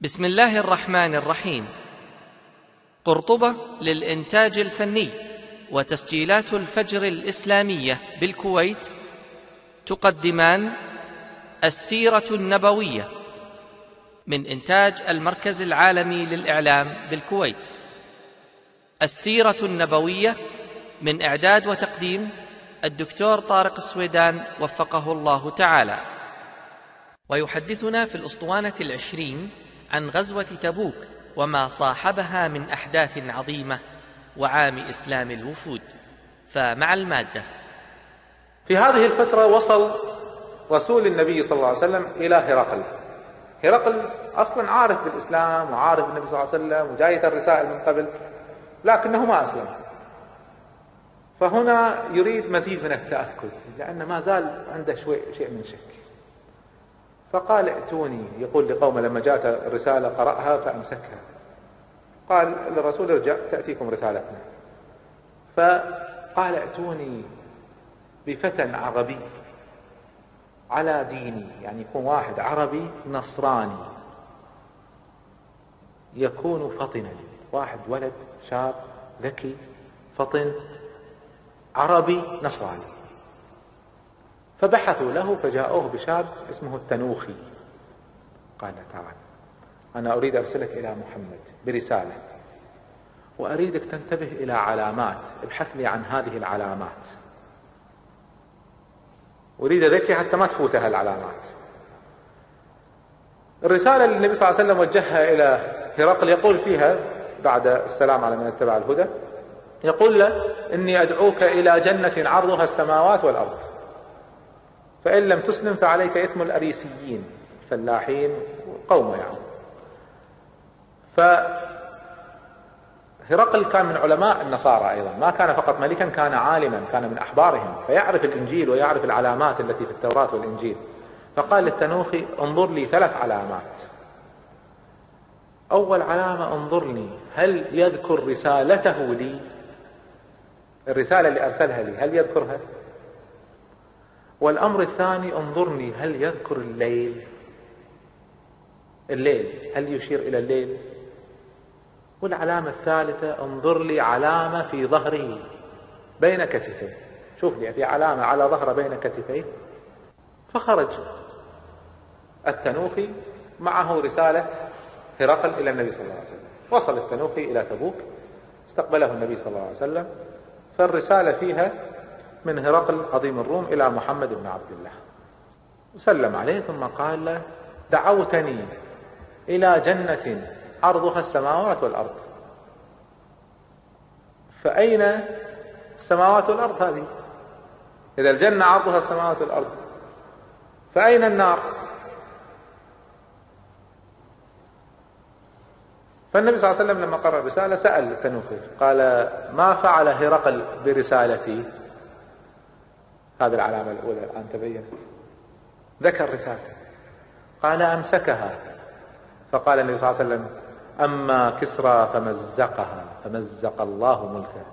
بسم الله الرحمن الرحيم. قرطبة للإنتاج الفني وتسجيلات الفجر الإسلامية بالكويت تقدمان السيرة النبوية من إنتاج المركز العالمي للإعلام بالكويت. السيرة النبوية من إعداد وتقديم الدكتور طارق السويدان وفقه الله تعالى. ويحدثنا في الأسطوانة العشرين عن غزوة تبوك وما صاحبها من أحداث عظيمة وعام إسلام الوفود. فمع المادة. في هذه الفترة وصل رسول النبي صلى الله عليه وسلم إلى هرقل. هرقل أصلا عارف بالإسلام وعارف النبي صلى الله عليه وسلم وجايته الرسائل من قبل لكنه ما أسلم. فهنا يريد مزيد من التأكد لأن ما زال عنده شوي شيء من شك. فقال ائتوني يقول لقومه لما جاءت الرسالة قرأها فأمسكها. قال للرسول ارجع تأتيكم رسالتنا. فقال ائتوني بفتى عربي على ديني يعني يكون واحد عربي نصراني. يكون فطنا واحد ولد شاب ذكي فطن عربي نصراني. فبحثوا له فجاءوه بشاب اسمه التنوخي. قال تعال أنا أريد أرسلك إلى محمد برسالة وأريدك تنتبه إلى علامات ابحث لي عن هذه العلامات. أريد ذكي حتى ما تفوتها العلامات الرسالة اللي النبي صلى الله عليه وسلم وجهها إلى هرقل يقول فيها بعد السلام على من اتبع الهدى يقول له إني أدعوك إلى جنة عرضها السماوات والأرض. فإن لم تسلم فعليك إثم الأريسيين الفلاحين قومه يعني. فهرقل كان من علماء النصارى أيضا ما كان فقط ملكا كان عالما كان من أحبارهم فيعرف الإنجيل ويعرف العلامات التي في التوراة والإنجيل. فقال للتنوخي انظر لي ثلاث علامات. أول علامة انظرني هل يذكر رسالته لي؟ الرسالة اللي أرسلها لي هل يذكرها؟ والأمر الثاني انظرني هل يذكر الليل؟ الليل هل يشير إلى الليل؟ والعلامة الثالثة انظر لي علامة في ظهره بين كتفيه شوف لي في علامة على ظهره بين كتفيه فخرج التنوخي معه رسالة هرقل إلى النبي صلى الله عليه وسلم. وصل التنوخي إلى تبوك استقبله النبي صلى الله عليه وسلم. فالرسالة فيها من هرقل عظيم الروم إلى محمد بن عبد الله. وسلم عليه ثم قال له دعوتني إلى جنة عرضها السماوات والأرض. فأين السماوات والأرض هذه؟ إذا الجنة عرضها السماوات والأرض. فأين النار؟ فالنبي صلى الله عليه وسلم لما قرأ الرسالة سأل التنوخي قال ما فعل هرقل برسالتي؟ هذه العلامة الأولى الآن تبين. ذكر رسالته. قال أمسكها. فقال النبي صلى الله عليه وسلم أما كسرى فمزقها فمزق الله ملكه.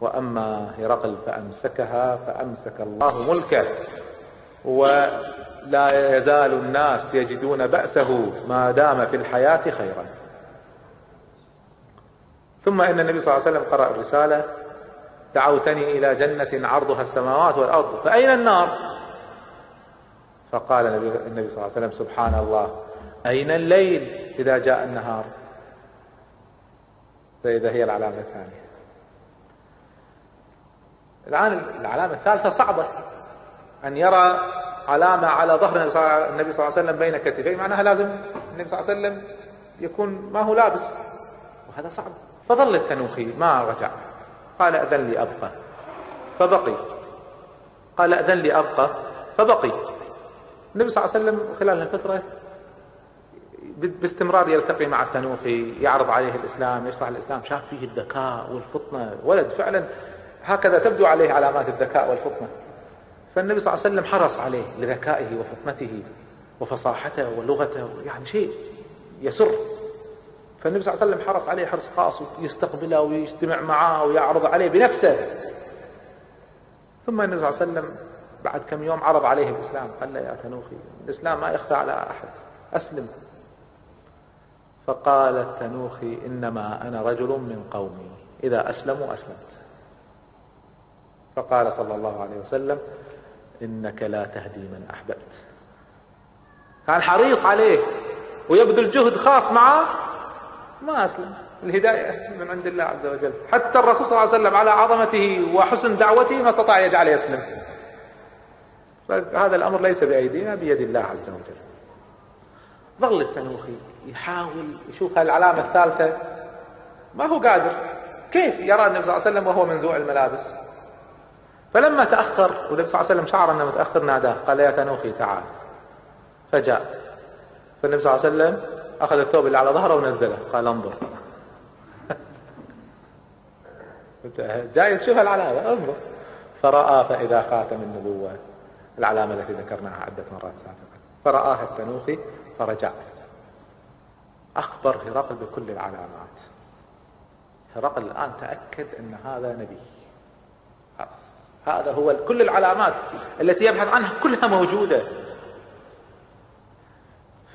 وأما هرقل فأمسكها فأمسك الله ملكه. ولا يزال الناس يجدون بأسه ما دام في الحياة خيرا. ثم إن النبي صلى الله عليه وسلم قرأ الرسالة دعوتني إلى جنة عرضها السماوات والأرض فأين النار؟ فقال النبي, صلى الله عليه وسلم سبحان الله أين الليل إذا جاء النهار؟ فإذا هي العلامة الثانية. الآن العلامة الثالثة صعبة أن يرى علامة على ظهر النبي صلى الله عليه وسلم بين كتفيه معناها لازم النبي صلى الله عليه وسلم يكون ما هو لابس؟ وهذا صعب. فظل التنوخي ما رجع. قال أذن لي أبقى. فبقي. قال أذن لي أبقى. فبقي. النبي صلى الله عليه وسلم خلال الفترة باستمرار يلتقي مع التنوخي يعرض عليه الإسلام يشرح الإسلام. شاف فيه الذكاء والفطنة. ولد فعلا هكذا تبدو عليه علامات الذكاء والفطنة. فالنبي صلى الله عليه وسلم حرص عليه لذكائه وفطنته وفصاحته ولغته يعني شيء يسر. فالنبي صلى الله عليه وسلم حرص عليه حرص خاص ويستقبله ويجتمع معه ويعرض عليه بنفسه. ثم النبي صلى الله عليه وسلم بعد كم يوم عرض عليه الإسلام قال له يا تنوخي الإسلام ما يخفى على أحد أسلم. فقال التنوخي إنما أنا رجل من قومي إذا أسلموا أسلمت. فقال صلى الله عليه وسلم إنك لا تهدي من أحببت. كان حريص عليه ويبذل جهد خاص معه ما أسلم الهداية من عند الله عز وجل. حتى الرسول صلى الله عليه وسلم على عظمته وحسن دعوته ما استطاع يجعل يسلم. فهذا الأمر ليس بأيدينا بيد الله عز وجل. ظل التنوخي يحاول يشوف هالعلامة الثالثة. ما هو قادر. كيف يرى النبي صلى الله عليه وسلم وهو منزوع الملابس؟ فلما تأخر والنبي صلى الله عليه وسلم شعر أنه متأخر ناداه قال يا تنوخي تعال. فجاء. فالنبي صلى الله عليه وسلم أخذ الثوب اللي على ظهره ونزله. قال انظر. جاي تشوف العلامة؟ انظر. فرأى فإذا خاتم النبوة العلامة التي ذكرناها عدة مرات سابقا. فرآها التنوخي فرجع. أخبر هرقل بكل العلامات. هرقل الآن تأكد أن هذا نبي. خلاص. هذا هو كل العلامات التي يبحث عنها كلها موجودة.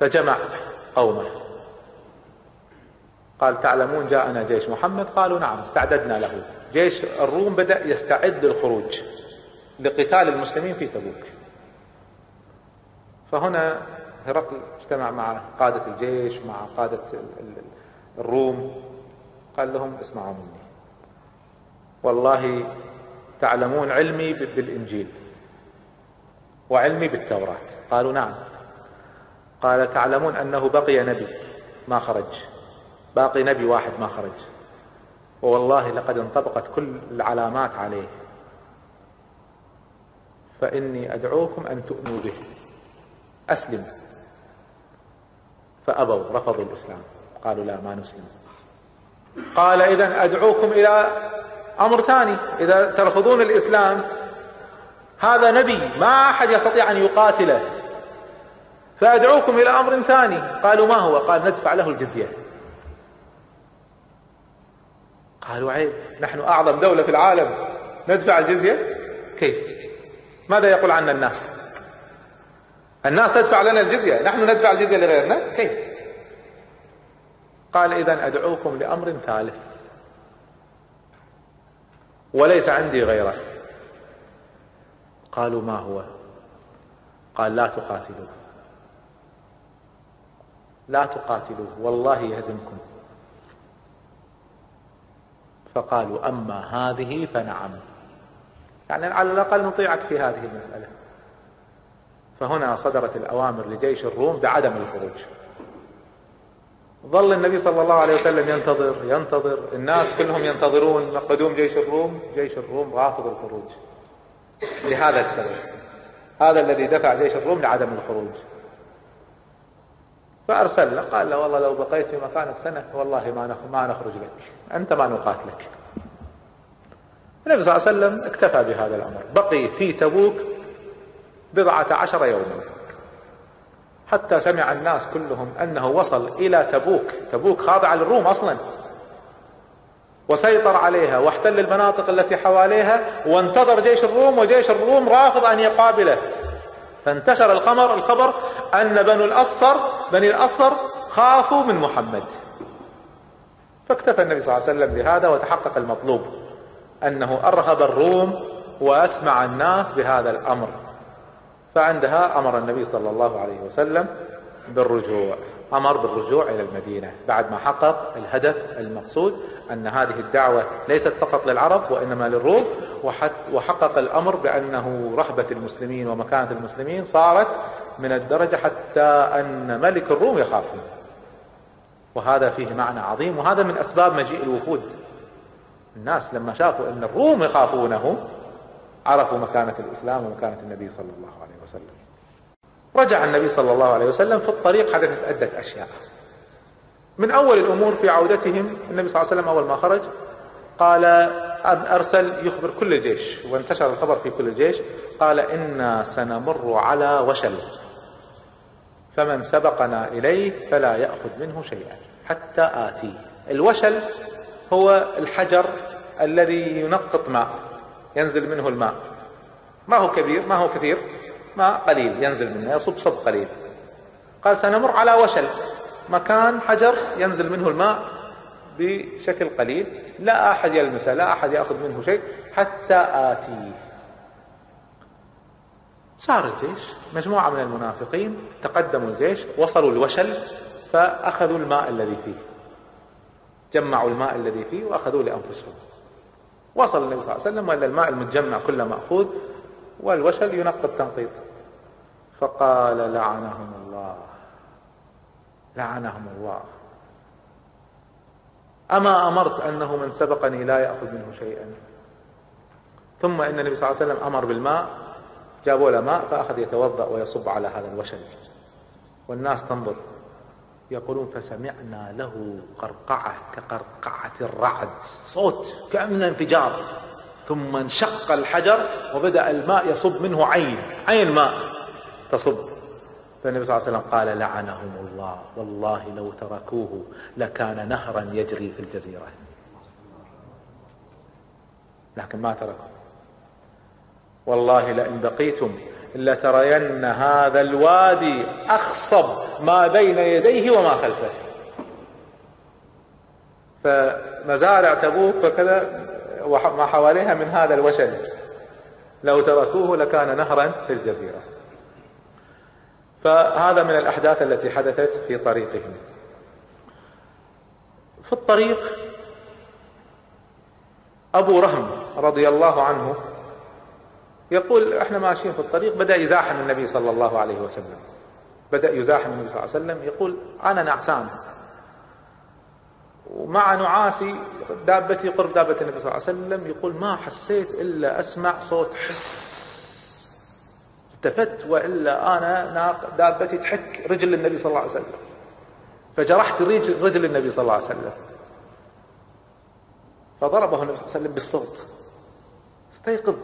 فجمع. قومه. قال تعلمون جاءنا جيش محمد؟ قالوا نعم استعددنا له. جيش الروم بدأ يستعد للخروج لقتال المسلمين في تبوك. فهنا هرقل اجتمع مع قادة الجيش مع قادة الروم. قال لهم اسمعوا مني. والله تعلمون علمي بالإنجيل وعلمي بالتوراة. قالوا نعم. قال تعلمون أنه بقي نبي ما خرج. باقي نبي واحد ما خرج. ووالله لقد انطبقت كل العلامات عليه. فإني أدعوكم أن تؤمنوا به. أسلم. فأبوا رفضوا الإسلام. قالوا لا ما نسلم. قال إذا أدعوكم إلى أمر ثاني. إذا ترفضون الإسلام هذا نبي ما أحد يستطيع أن يقاتله. فأدعوكم إلى أمر ثاني. قالوا ما هو؟ قال ندفع له الجزية. قالوا عيب نحن أعظم دولة في العالم. ندفع الجزية؟ كيف؟ ماذا يقول عنا الناس؟ الناس تدفع لنا الجزية. نحن ندفع الجزية لغيرنا؟ كيف؟ قال إذا أدعوكم لأمر ثالث. وليس عندي غيره. قالوا ما هو؟ قال لا تقاتلوه لا تقاتلوه. والله يهزمكم. فقالوا أما هذه فنعم. يعني على الأقل نطيعك في هذه المسألة. فهنا صدرت الأوامر لجيش الروم بعدم الخروج. ظل النبي صلى الله عليه وسلم ينتظر ينتظر. الناس كلهم ينتظرون قدوم جيش الروم. جيش الروم رافض الخروج. لهذا السبب. هذا الذي دفع جيش الروم لعدم الخروج. فأرسل له قال له والله لو بقيت في مكانك سنة والله ما ما نخرج لك أنت ما نقاتلك. النبي صلى الله عليه وسلم اكتفى بهذا الأمر. بقي في تبوك بضعة عشر يوما. حتى سمع الناس كلهم أنه وصل إلى تبوك. تبوك خاضعة للروم أصلا. وسيطر عليها واحتل المناطق التي حواليها وانتظر جيش الروم وجيش الروم رافض أن يقابله. فانتشر الخبر الخبر أن بنو الأصفر بني الأصفر خافوا من محمد. فاكتفى النبي صلى الله عليه وسلم بهذا وتحقق المطلوب أنه أرهب الروم وأسمع الناس بهذا الأمر. فعندها أمر النبي صلى الله عليه وسلم بالرجوع أمر بالرجوع إلى المدينة بعد ما حقق الهدف المقصود أن هذه الدعوة ليست فقط للعرب وإنما للروم وحقق الأمر بأنه رهبة المسلمين ومكانة المسلمين صارت من الدرجة حتى أن ملك الروم يخافون وهذا فيه معنى عظيم وهذا من أسباب مجيء الوفود. الناس لما شافوا أن الروم يخافونه عرفوا مكانة الإسلام ومكانة النبي صلى الله عليه وسلم. رجع النبي صلى الله عليه وسلم في الطريق حدثت عدة أشياء. من أول الأمور في عودتهم النبي صلى الله عليه وسلم أول ما خرج قال أرسل يخبر كل الجيش وانتشر الخبر في كل الجيش قال إنا سنمر على وشل. فمن سبقنا إليه فلا يأخذ منه شيئا حتى آتيه. الوشل هو الحجر الذي ينقط ماء ينزل منه الماء. ما هو كبير؟ ما هو كثير؟ ماء قليل ينزل منه يصب صب قليل. قال سنمر على وشل. مكان حجر ينزل منه الماء بشكل قليل لا أحد يلمسه لا أحد يأخذ منه شيء حتى آتيه. صار الجيش مجموعة من المنافقين تقدموا الجيش وصلوا الوشل فأخذوا الماء الذي فيه. جمعوا الماء الذي فيه وأخذوه لأنفسهم. وصل النبي صلى الله عليه وسلم وإن الماء المتجمع كله مأخوذ والوشل ينقى التنقيط. فقال لعنهم الله لعنهم الله. أما أمرت أنه من سبقني لا يأخذ منه شيئا. ثم إن النبي صلى الله عليه وسلم أمر بالماء جابوا له ماء فأخذ يتوضأ ويصب على هذا الوشل والناس تنظر يقولون فسمعنا له قرقعة كقرقعة الرعد صوت كأنه انفجار. ثم انشق الحجر وبدأ الماء يصب منه عين عين ماء تصب. فالنبي صلى الله عليه وسلم قال لعنهم الله والله لو تركوه لكان نهرا يجري في الجزيرة. لكن ما تركوا والله لئن بقيتم لترين هذا الوادي أخصب ما بين يديه وما خلفه. فمزارع تبوك وكذا وما حواليها من هذا الوشل لو تركوه لكان نهرا في الجزيرة. فهذا من الأحداث التي حدثت في طريقهم. في الطريق أبو رهم رضي الله عنه يقول إحنا ماشيين في الطريق بدأ يزاحم النبي صلى الله عليه وسلم. بدأ يزاحم النبي صلى الله عليه وسلم يقول أنا نعسان. ومع نعاسي دابتي قرب دابة النبي صلى الله عليه وسلم يقول ما حسيت إلا أسمع صوت حس. التفت وإلا أنا دابتي تحك رجل النبي صلى الله عليه وسلم. فجرحت رجل, رجل النبي صلى الله عليه وسلم. فضربه النبي صلى الله عليه وسلم بالصوت. استيقظ.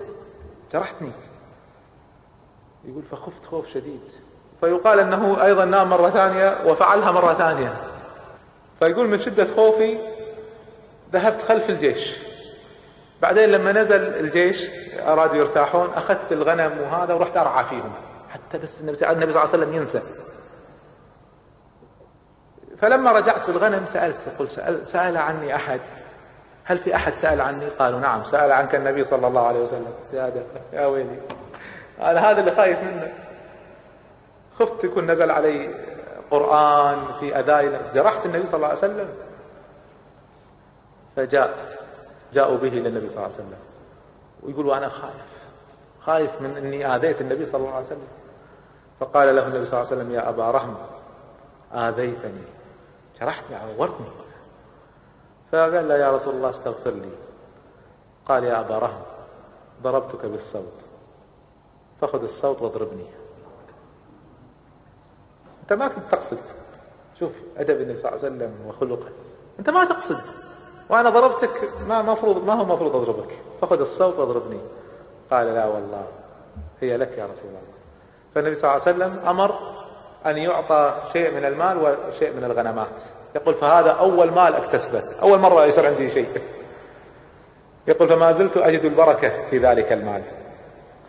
جرحتني يقول فخفت خوف شديد. فيقال إنه أيضا نام مرة ثانية وفعلها مرة ثانية. فيقول من شدة خوفي ذهبت خلف الجيش. بعدين لما نزل الجيش أرادوا يرتاحون أخذت الغنم وهذا ورحت أرعى فيهم. حتى بس النبي صلى الله عليه وسلم ينسى. فلما رجعت بالغنم سألت يقول سأل, سأل عني أحد هل في أحد سأل عني؟ قالوا نعم. سأل عنك النبي صلى الله عليه وسلم. يا يا ويلي. أنا هذا اللي خايف منه خفت يكون نزل علي قرآن في أذاي جرحت النبي صلى الله عليه وسلم. فجاء جاءوا به للنبي صلى الله عليه وسلم. ويقول وأنا خايف. خايف من أني آذيت النبي صلى الله عليه وسلم. فقال له النبي صلى الله عليه وسلم يا أبا رهم آذيتني. جرحتني عورتني فقال له يا رسول الله استغفر لي. قال يا أبا رهم ضربتك بالصوت. فخذ الصوت واضربني. أنت ما كنت تقصد. شوف أدب النبي صلى الله عليه وسلم وخلقه. أنت ما تقصد. وأنا ضربتك ما مفروض ما هو مفروض أضربك. فخذ الصوت واضربني. قال لا والله هي لك يا رسول الله. فالنبي صلى الله عليه وسلم أمر أن يعطى شيء من المال وشيء من الغنمات. يقول فهذا أول مال أكتسبه. أول مرة يصير عندي شيء. يقول فما زلت أجد البركة في ذلك المال.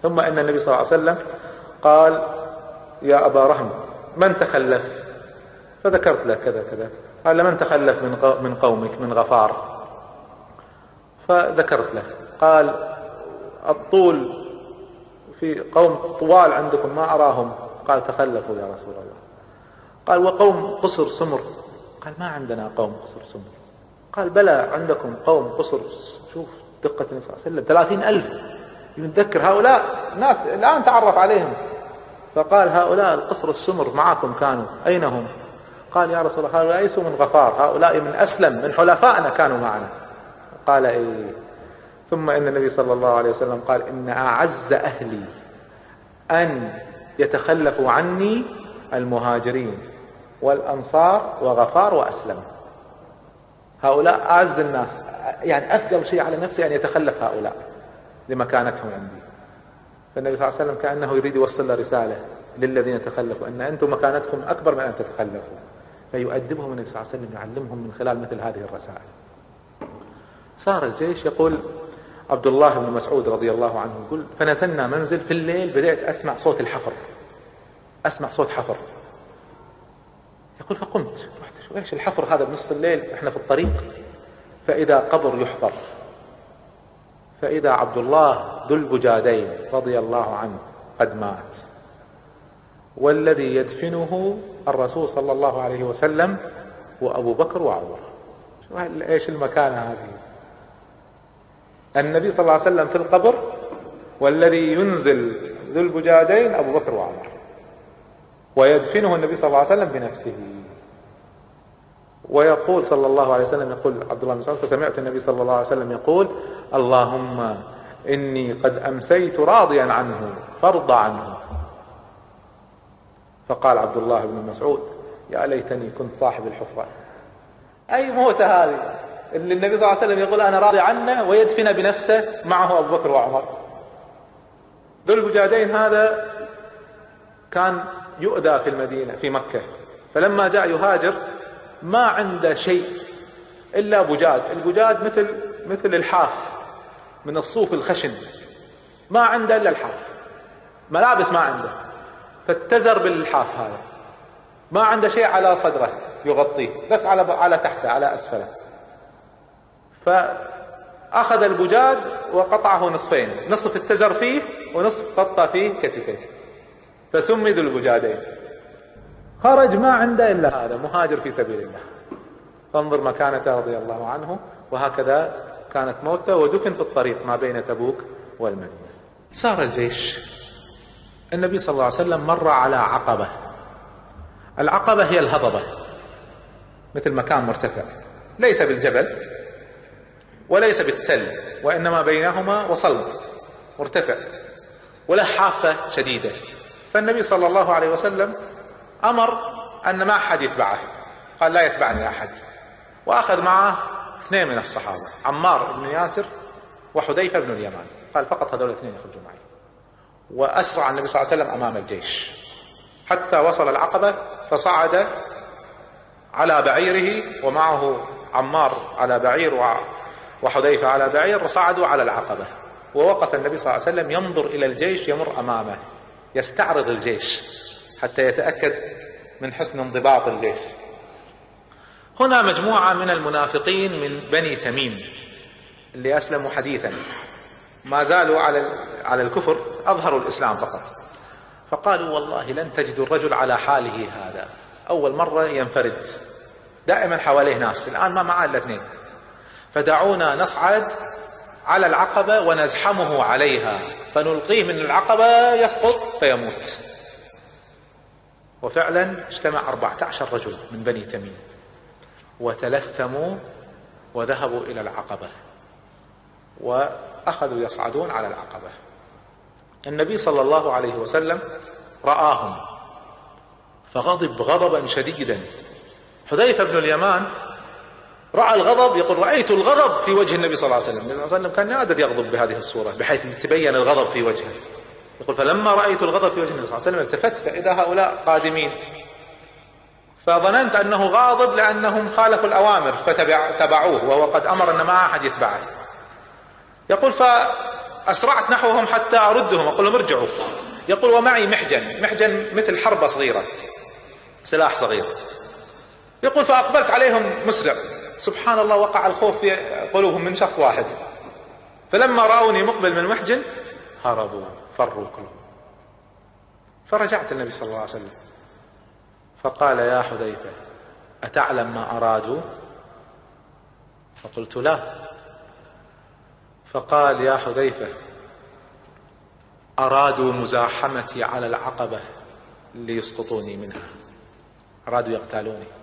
ثم أن النبي صلى الله عليه وسلم قال يا أبا رهم من تخلف؟ فذكرت له كذا كذا. قال من تخلف من من قومك من غفار؟ فذكرت له. قال الطول في قوم طوال عندكم ما أراهم؟ قال تخلفوا يا رسول الله. قال وقوم قصر سمر. قال ما عندنا قوم قصر سمر. قال بلى عندكم قوم قصر. شوف دقة النبي صلى الله عليه وسلم ثلاثين ألف. يتذكر هؤلاء الناس الآن تعرف عليهم. فقال هؤلاء القصر السمر معكم كانوا. أين هم؟ قال يا رسول الله هؤلاء ليسوا من غفار. هؤلاء من أسلم من حلفائنا كانوا معنا. قال إيه. ثم إن النبي صلى الله عليه وسلم قال إن أعز أهلي أن يتخلفوا عني المهاجرين. والأنصار وغفار وأسلم. هؤلاء أعز الناس يعني أثقل شيء على نفسه أن يتخلف هؤلاء لمكانتهم عندي. فالنبي صلى الله عليه وسلم كأنه يريد يوصل رسالة للذين تخلفوا أن أنتم مكانتكم أكبر من أن تتخلفوا. فيؤدبهم النبي صلى الله عليه وسلم يعلمهم من خلال مثل هذه الرسائل. صار الجيش يقول عبد الله بن مسعود رضي الله عنه يقول فنزلنا منزل في الليل بدأت أسمع صوت الحفر. أسمع صوت حفر. يقول فقمت. رحت إيش الحفر هذا بنص الليل؟ إحنا في الطريق. فإذا قبر يحفر. فإذا عبد الله ذو البجادين رضي الله عنه قد مات. والذي يدفنه الرسول صلى الله عليه وسلم وابو بكر وعمر. إيش المكانة هذه؟ النبي صلى الله عليه وسلم في القبر والذي ينزل ذو البجادين أبو بكر وعمر. ويدفنه النبي صلى الله عليه وسلم بنفسه. ويقول صلى الله عليه وسلم يقول عبد الله بن مسعود فسمعت النبي صلى الله عليه وسلم يقول اللهم إني قد أمسيت راضيا عنه فارض عنه. فقال عبد الله بن مسعود يا ليتني كنت صاحب الحفرة. أي موتة هذه؟ اللي النبي صلى الله عليه وسلم يقول أنا راضي عنه ويدفن بنفسه معه أبو بكر وعمر. ذو البجادين هذا كان يؤذى في المدينة في مكة. فلما جاء يهاجر ما عنده شيء إلا بجاد. البجاد مثل مثل الحاف من الصوف الخشن. ما عنده إلا الحاف. ملابس ما عنده. فاتزر باللحاف هذا. ما عنده شيء على صدره يغطيه بس على على تحته على أسفله. فأخذ البجاد وقطعه نصفين نصف اتزر فيه ونصف غطى فيه كتفيه. فسمي ذو البجادين خرج ما عنده إلا هذا مهاجر في سبيل الله. فانظر مكانته رضي الله عنه وهكذا كانت موته ودفن في الطريق ما بين تبوك والمدينة. صار الجيش. النبي صلى الله عليه وسلم مر على عقبة. العقبة هي الهضبة مثل مكان مرتفع. ليس بالجبل وليس بالتل وإنما بينهما وصلب مرتفع وله حافة شديدة. فالنبي صلى الله عليه وسلم أمر أن ما أحد يتبعه. قال لا يتبعني أحد. وأخذ معه اثنين من الصحابة عمار بن ياسر وحذيفة بن اليمان. قال فقط هذول الاثنين يخرجوا معي وأسرع النبي صلى الله عليه وسلم أمام الجيش. حتى وصل العقبة فصعد على بعيره ومعه عمار على بعير وحذيفة على بعير وصعدوا على العقبة. ووقف النبي صلى الله عليه وسلم ينظر إلى الجيش يمر أمامه. يستعرض الجيش حتى يتأكد من حسن انضباط الجيش. هنا مجموعة من المنافقين من بني تميم اللي أسلموا حديثا. ما زالوا على على الكفر أظهروا الإسلام فقط. فقالوا والله لن تجدوا الرجل على حاله هذا. أول مرة ينفرد. دائما حواليه ناس. الآن ما معاه إلا اثنين. فدعونا نصعد على العقبة ونزحمه عليها. فنلقيه من العقبة يسقط فيموت. وفعلا اجتمع أربعة عشر رجل من بني تميم. وتلثموا وذهبوا إلى العقبة. وأخذوا يصعدون على العقبة. النبي صلى الله عليه وسلم رآهم. فغضب غضبا شديدا. حذيفة بن اليمان رأى الغضب يقول رأيت الغضب في وجه النبي صلى الله عليه وسلم. النبي صلى الله عليه وسلم كان نادر يغضب بهذه الصورة بحيث تبين الغضب في وجهه. يقول فلما رأيت الغضب في وجه النبي صلى الله عليه وسلم التفت فاذا هؤلاء قادمين. فظننت أنه غاضب لأنهم خالفوا الأوامر فتبعوه وهو قد أمر أن ما أحد يتبعه. يقول فأسرعت نحوهم حتى أردهم. أقول لهم ارجعوا. يقول ومعي محجن محجن مثل حربة صغيرة سلاح صغير. يقول فأقبلت عليهم مسرع سبحان الله وقع الخوف في قلوبهم من شخص واحد. فلما رأوني مقبل من محجن هربوا فروا كلهم. فرجعت النبي صلى الله عليه وسلم. فقال يا حذيفة أتعلم ما أرادوا فقلت لا. فقال يا حذيفة أرادوا مزاحمتي على العقبة ليسقطوني منها. أرادوا يقتلوني.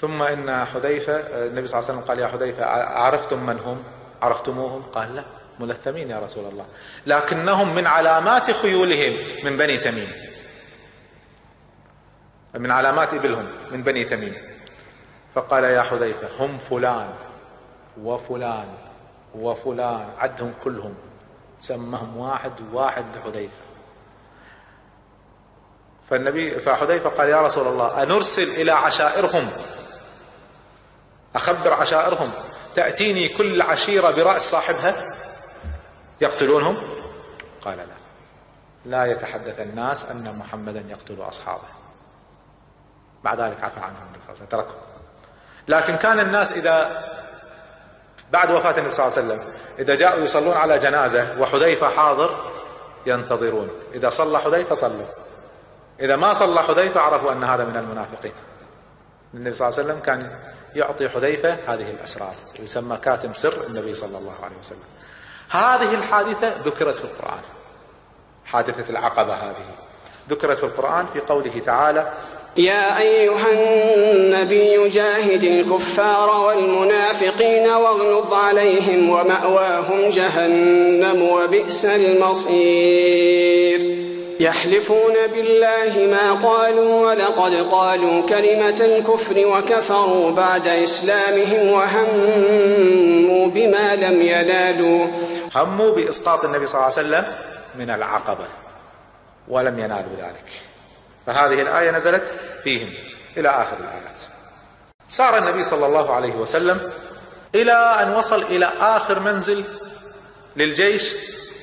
ثم إن حذيفة النبي صلى الله عليه وسلم قال يا حذيفة عرفتم من هم؟ عرفتموهم؟ قال لا ملثمين يا رسول الله. لكنهم من علامات خيولهم من بني تميم. من علامات إبلهم من بني تميم. فقال يا حذيفة هم فلان وفلان وفلان عدهم كلهم. سمهم واحد واحد حذيفة. فالنبي فحذيفة قال يا رسول الله أنرسل إلى عشائرهم. أخبر عشائرهم تأتيني كل عشيرة برأس صاحبها؟ يقتلونهم؟ قال لا. لا يتحدث الناس أن محمدا يقتل أصحابه. بعد ذلك عفى عنهم النبي صلى الله عليه وسلم. تركهم. لكن كان الناس إذا بعد وفاة النبي صلى الله عليه وسلم إذا جاءوا يصلون على جنازة وحذيفة حاضر ينتظرون. إذا صلى حذيفة صلوا. إذا ما صلى حذيفة عرفوا أن هذا من المنافقين. النبي صلى الله عليه وسلم كان يعطي حذيفة هذه الأسرار يسمى كاتم سر النبي صلى الله عليه وسلم. هذه الحادثة ذكرت في القرآن حادثة العقبة هذه. ذكرت في القرآن في قوله تعالى يا أيها النبي جاهد الكفار والمنافقين واغلظ عليهم ومأواهم جهنم وبئس المصير. يحلفون بالله ما قالوا ولقد قالوا كلمة الكفر وكفروا بعد إسلامهم وهموا بما لم ينالوا. هموا بإسقاط النبي صلى الله عليه وسلم من العقبة ولم ينالوا ذلك. فهذه الآية نزلت فيهم إلى آخر الآيات. سار النبي صلى الله عليه وسلم إلى أن وصل إلى آخر منزل للجيش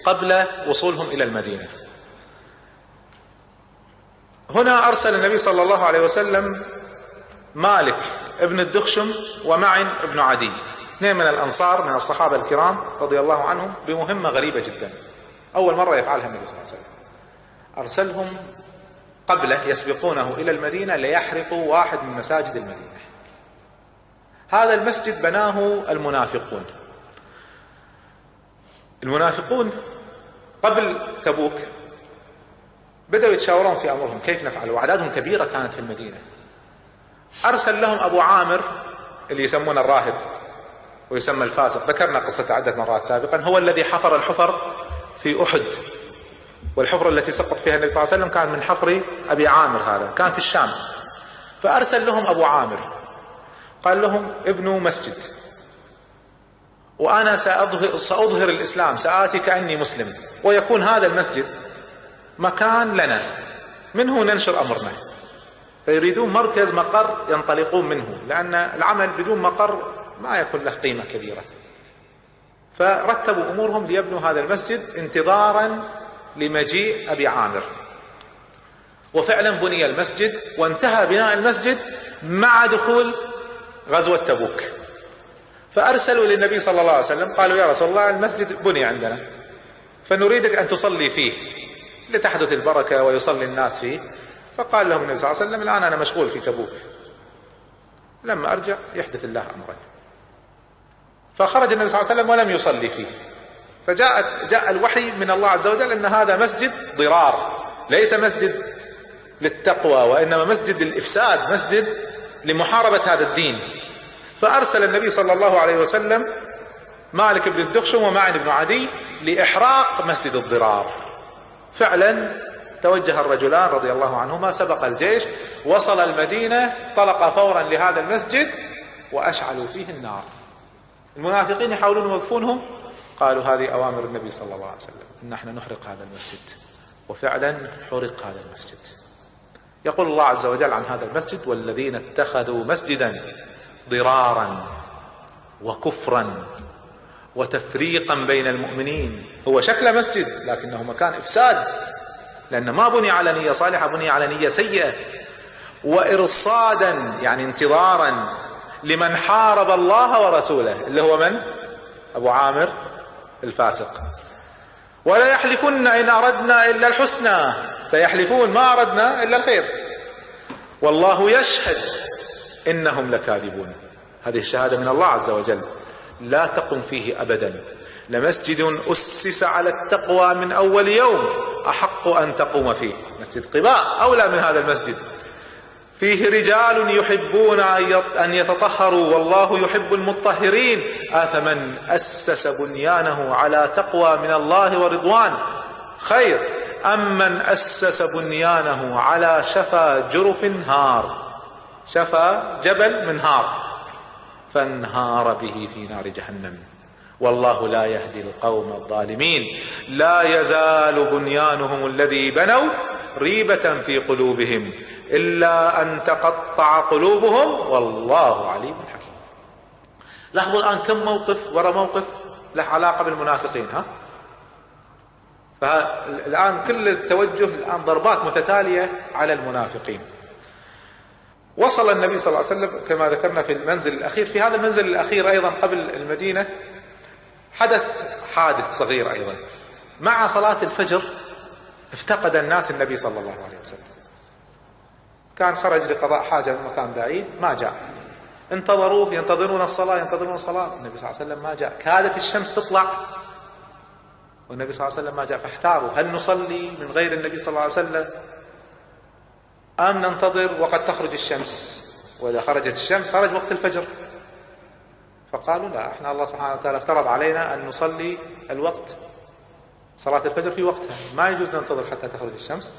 قبل وصولهم إلى المدينة. هنا أرسل النبي صلى الله عليه وسلم مالك ابن الدخشم ومعن ابن عدي. اثنين من الأنصار من الصحابة الكرام رضي الله عنهم بمهمة غريبة جدا. أول مرة يفعلها النبي صلى الله عليه وسلم. أرسلهم قبله يسبقونه إلى المدينة ليحرقوا واحد من مساجد المدينة. هذا المسجد بناه المنافقون. المنافقون قبل تبوك بدأوا يتشاورون في أمرهم كيف نفعل؟ وأعدادهم كبيرة كانت في المدينة. أرسل لهم أبو عامر اللي يسمونه الراهب ويسمى الفاسق. ذكرنا قصة عدة مرات سابقا. هو الذي حفر الحفر في أحد. والحفرة التي سقط فيها النبي صلى الله عليه وسلم كانت من حفر أبي عامر هذا كان في الشام. فأرسل لهم أبو عامر. قال لهم ابنوا مسجد. وأنا سأظهر, سأظهر الإسلام سآتي كأني مسلم. ويكون هذا المسجد مكان لنا. منه ننشر أمرنا؟ فيريدون مركز مقر ينطلقون منه لأن العمل بدون مقر ما يكون له قيمة كبيرة. فرتبوا أمورهم ليبنوا هذا المسجد انتظارا لمجيء أبي عامر. وفعلا بني المسجد وانتهى بناء المسجد مع دخول غزوة تبوك. فأرسلوا للنبي صلى الله عليه وسلم قالوا يا رسول الله المسجد بني عندنا فنريدك أن تصلي فيه. لتحدث البركة ويصلي الناس فيه. فقال لهم النبي صلى الله عليه وسلم الآن أنا مشغول في تبوك لما أرجع يحدث الله أمرا فخرج النبي صلى الله عليه وسلم ولم يصلي فيه. فجاءت جاء الوحي من الله عز وجل أن هذا مسجد ضرار. ليس مسجد للتقوى وإنما مسجد للإفساد مسجد لمحاربة هذا الدين. فأرسل النبي صلى الله عليه وسلم مالك بن الدخشم ومعن بن عدي لإحراق مسجد الضرار. فعلا توجه الرجلان رضي الله عنهما سبق الجيش وصل المدينة طلق فورا لهذا المسجد وأشعلوا فيه النار. المنافقين يحاولون يوقفونهم. قالوا هذه أوامر النبي صلى الله عليه وسلم إن إحنا نحرق هذا المسجد. وفعلا حرق هذا المسجد. يقول الله عز وجل عن هذا المسجد والذين اتخذوا مسجدا ضرارا وكفرا وتفريقا بين المؤمنين. هو شكل مسجد لكنه مكان إفساد. لأن ما بني على نية صالحة بني على نية سيئة. وارصادا يعني انتظارا لمن حارب الله ورسوله. اللي هو من؟ أبو عامر الفاسق. ولا يحلفن إن أردنا إلا الحسنى. سيحلفون ما أردنا إلا الخير. والله يشهد إنهم لكاذبون. هذه الشهادة من الله عز وجل. لا تقم فيه أبدا. لمسجد أسس على التقوى من أول يوم أحق أن تقوم فيه. مسجد قباء أولى من هذا المسجد. فيه رجال يحبون أن يتطهروا والله يحب المطهرين. آفمن أسس بنيانه على تقوى من الله ورضوان. خير أم من أسس بنيانه على شفا جرف هار. شفا جبل من هار. فانهار به في نار جهنم. والله لا يهدي القوم الظالمين. لا يزال بنيانهم الذي بنوا ريبة في قلوبهم. إلا أن تقطع قلوبهم والله عليم حكيم. لاحظوا الآن كم موقف ورا موقف له علاقة بالمنافقين ها؟ فالآن كل التوجه الآن ضربات متتالية على المنافقين. وصل النبي صلى الله عليه وسلم كما ذكرنا في المنزل الأخير في هذا المنزل الأخير أيضا قبل المدينة حدث حادث صغير أيضا. مع صلاة الفجر افتقد الناس النبي صلى الله عليه وسلم. كان خرج لقضاء حاجة من مكان بعيد ما جاء. انتظروه ينتظرون الصلاة ينتظرون الصلاة. النبي صلى الله عليه وسلم ما جاء. كادت الشمس تطلع. والنبي صلى الله عليه وسلم ما جاء. فاحتاروا هل نصلي من غير النبي صلى الله عليه وسلم؟ أم ننتظر وقد تخرج الشمس. وإذا خرجت الشمس خرج وقت الفجر. فقالوا لا إحنا الله سبحانه وتعالى افترض علينا أن نصلي الوقت صلاة الفجر في وقتها. ما يجوز ننتظر حتى تخرج الشمس.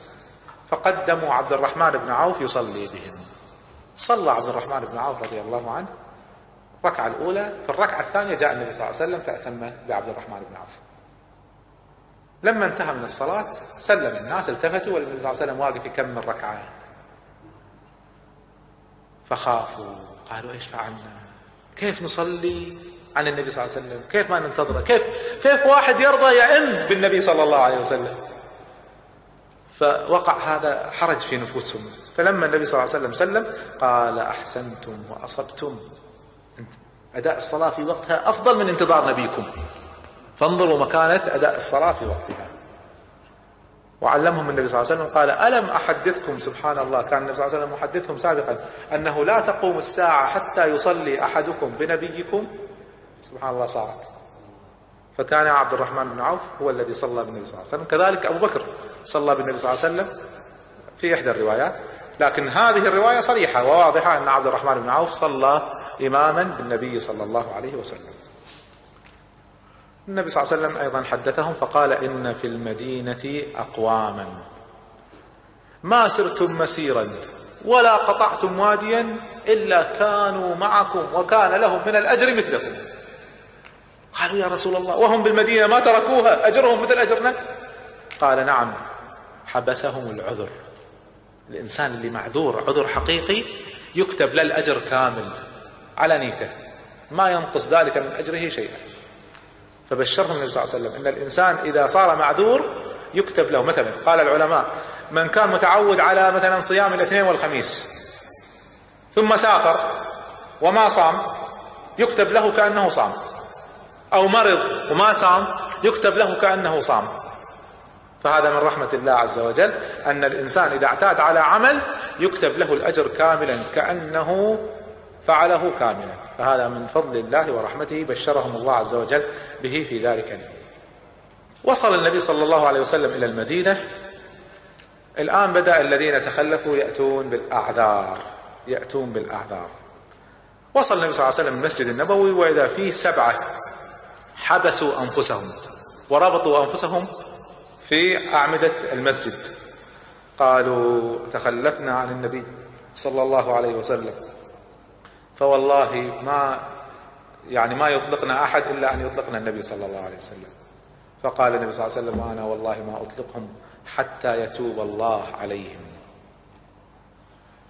فقدموا عبد الرحمن بن عوف يصلي بهم. صلى عبد الرحمن بن عوف رضي الله عنه. الركعة الأولى في الركعة الثانية جاء النبي صلى الله عليه وسلم فأتم بعبد الرحمن بن عوف. لما انتهى من الصلاة سلم الناس التفتوا والنبي صلى الله عليه وسلم واقف يكمل ركعة فخافوا قالوا إيش فعلنا؟ كيف نصلي عن النبي صلى الله عليه وسلم؟ كيف ما ننتظره كيف كيف واحد يرضى يئن بالنبي صلى الله عليه وسلم؟ فوقع هذا حرج في نفوسهم. فلما النبي صلى الله عليه وسلم سلم قال أحسنتم وأصبتم. أداء الصلاة في وقتها أفضل من انتظار نبيكم. فانظروا مكانة أداء الصلاة في وقتها. وعلمهم النبي صلى الله عليه وسلم قال ألم أحدثكم؟ سبحان الله كان النبي صلى الله عليه وسلم محدثهم سابقا أنه لا تقوم الساعة حتى يصلي أحدكم بنبيكم؟ سبحان الله صارت فكان عبد الرحمن بن عوف هو الذي صلى بالنبي صلى الله عليه وسلم. كذلك أبو بكر صلى بالنبي صلى الله عليه وسلم في إحدى الروايات. لكن هذه الرواية صريحة وواضحة أن عبد الرحمن بن عوف صلى إماما بالنبي صلى الله عليه وسلم. النبي صلى الله عليه وسلم أيضا حدثهم فقال إن في المدينة أقواما. ما سرتم مسيرا ولا قطعتم واديا إلا كانوا معكم وكان لهم من الأجر مثلكم. قالوا يا رسول الله وهم بالمدينة ما تركوها أجرهم مثل أجرنا؟ قال نعم حبسهم العذر. الإنسان اللي معذور عذر حقيقي يكتب له الأجر كامل على نيته. ما ينقص ذلك من أجره شيئا. فبشرهم النبي صلى الله عليه وسلم إن الإنسان إذا صار معذور يكتب له. مثلا قال العلماء من كان متعود على مثلا صيام الاثنين والخميس ثم سافر وما صام يكتب له كأنه صام أو مرض وما صام يكتب له كأنه صام. فهذا من رحمة الله عز وجل أن الإنسان إذا اعتاد على عمل يكتب له الأجر كاملا كأنه فعله كاملا. فهذا من فضل الله ورحمته بشرهم الله عز وجل به في ذلك اليوم. وصل النبي صلى الله عليه وسلم إلى المدينة. الآن بدأ الذين تخلفوا يأتون بالأعذار يأتون بالأعذار. وصل النبي صلى الله عليه وسلم المسجد النبوي وإذا فيه سبعة حبسوا أنفسهم وربطوا أنفسهم في أعمدة المسجد. قالوا تخلفنا عن النبي صلى الله عليه وسلم. فوالله ما يعني ما يطلقنا أحد إلا أن يطلقنا النبي صلى الله عليه وسلم. فقال النبي صلى الله عليه وسلم وأنا والله ما أطلقهم حتى يتوب الله عليهم.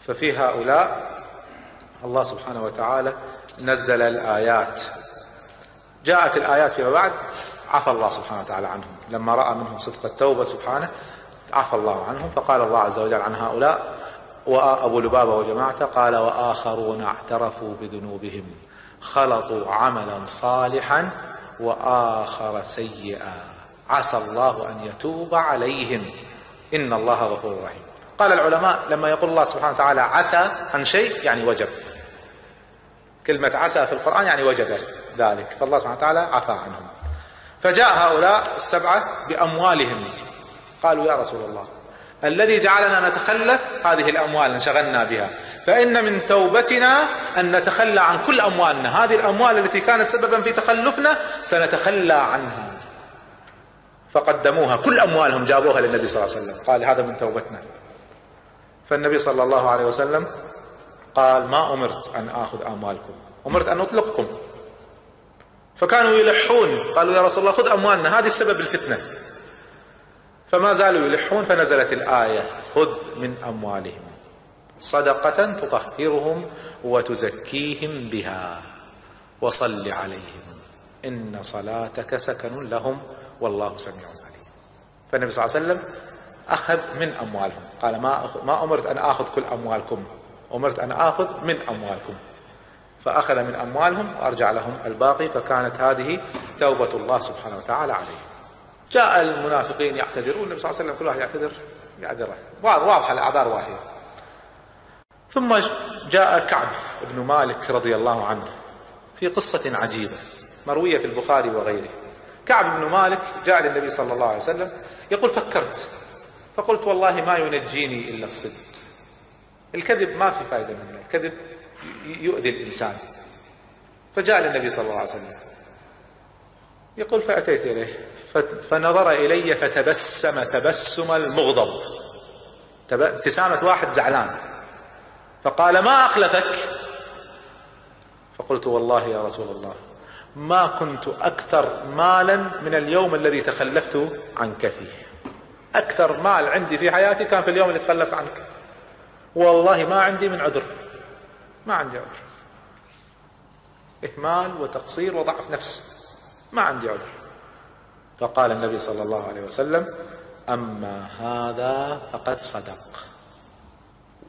ففي هؤلاء الله سبحانه وتعالى نزل الآيات. جاءت الآيات فيما بعد عفى الله سبحانه وتعالى عنهم. لما رأى منهم صدق التوبة سبحانه عفى الله عنهم. فقال الله عز وجل عن هؤلاء وأبو لبابة وجماعته قال وآخرون اعترفوا بذنوبهم خلطوا عملا صالحا وآخر سيئا. عسى الله أن يتوب عليهم. إن الله غفور رحيم. قال العلماء لما يقول الله سبحانه وتعالى عسى عن شيء يعني وجب. كلمة عسى في القرآن يعني وجب ذلك. فالله سبحانه وتعالى عفى عنهم. فجاء هؤلاء السبعة بأموالهم. قالوا يا رسول الله الذي جعلنا نتخلف هذه الأموال انشغلنا بها. فإن من توبتنا أن نتخلى عن كل أموالنا. هذه الأموال التي كانت سببا في تخلفنا سنتخلى عنها. فقدموها. كل أموالهم جابوها للنبي صلى الله عليه وسلم. قال هذا من توبتنا. فالنبي صلى الله عليه وسلم قال ما أمرت أن آخذ أموالكم. أمرت أن أطلقكم. فكانوا يلحون. قالوا يا رسول الله خذ أموالنا. هذه السبب الفتنة. فما زالوا يلحون فنزلت الآية خذ من أموالهم صدقة تطهرهم وتزكيهم بها وصل عليهم إن صلاتك سكن لهم والله سميع عليم. فالنبي صلى الله عليه وسلم أخذ من أموالهم. قال ما ما أمرت أن آخذ كل أموالكم. أمرت أن آخذ من أموالكم. فأخذ من أموالهم وأرجع لهم الباقي فكانت هذه توبة الله سبحانه وتعالى عليه. جاء المنافقين يعتذرون النبي صلى الله عليه وسلم كل واحد يعتذر يعتذر واضحة الأعذار واحدة ثم جاء كعب بن مالك رضي الله عنه في قصة عجيبة مروية في البخاري وغيره. كعب بن مالك جاء للنبي صلى الله عليه وسلم يقول فكرت. فقلت والله ما ينجيني إلا الصدق. الكذب ما في فائدة منه الكذب يؤذي الإنسان. فجاء للنبي صلى الله عليه وسلم يقول فأتيت إليه. فنظر إلي فتبسم تبسم المغضب. ابتسامة واحد زعلان. فقال ما أخلفك؟ فقلت والله يا رسول الله ما كنت أكثر مالا من اليوم الذي تخلفت عنك فيه. أكثر مال عندي في حياتي كان في اليوم اللي تخلفت عنك. والله ما عندي من عذر. ما عندي عذر. إهمال وتقصير وضعف نفس. ما عندي عذر. فقال النبي صلى الله عليه وسلم أما هذا فقد صدق.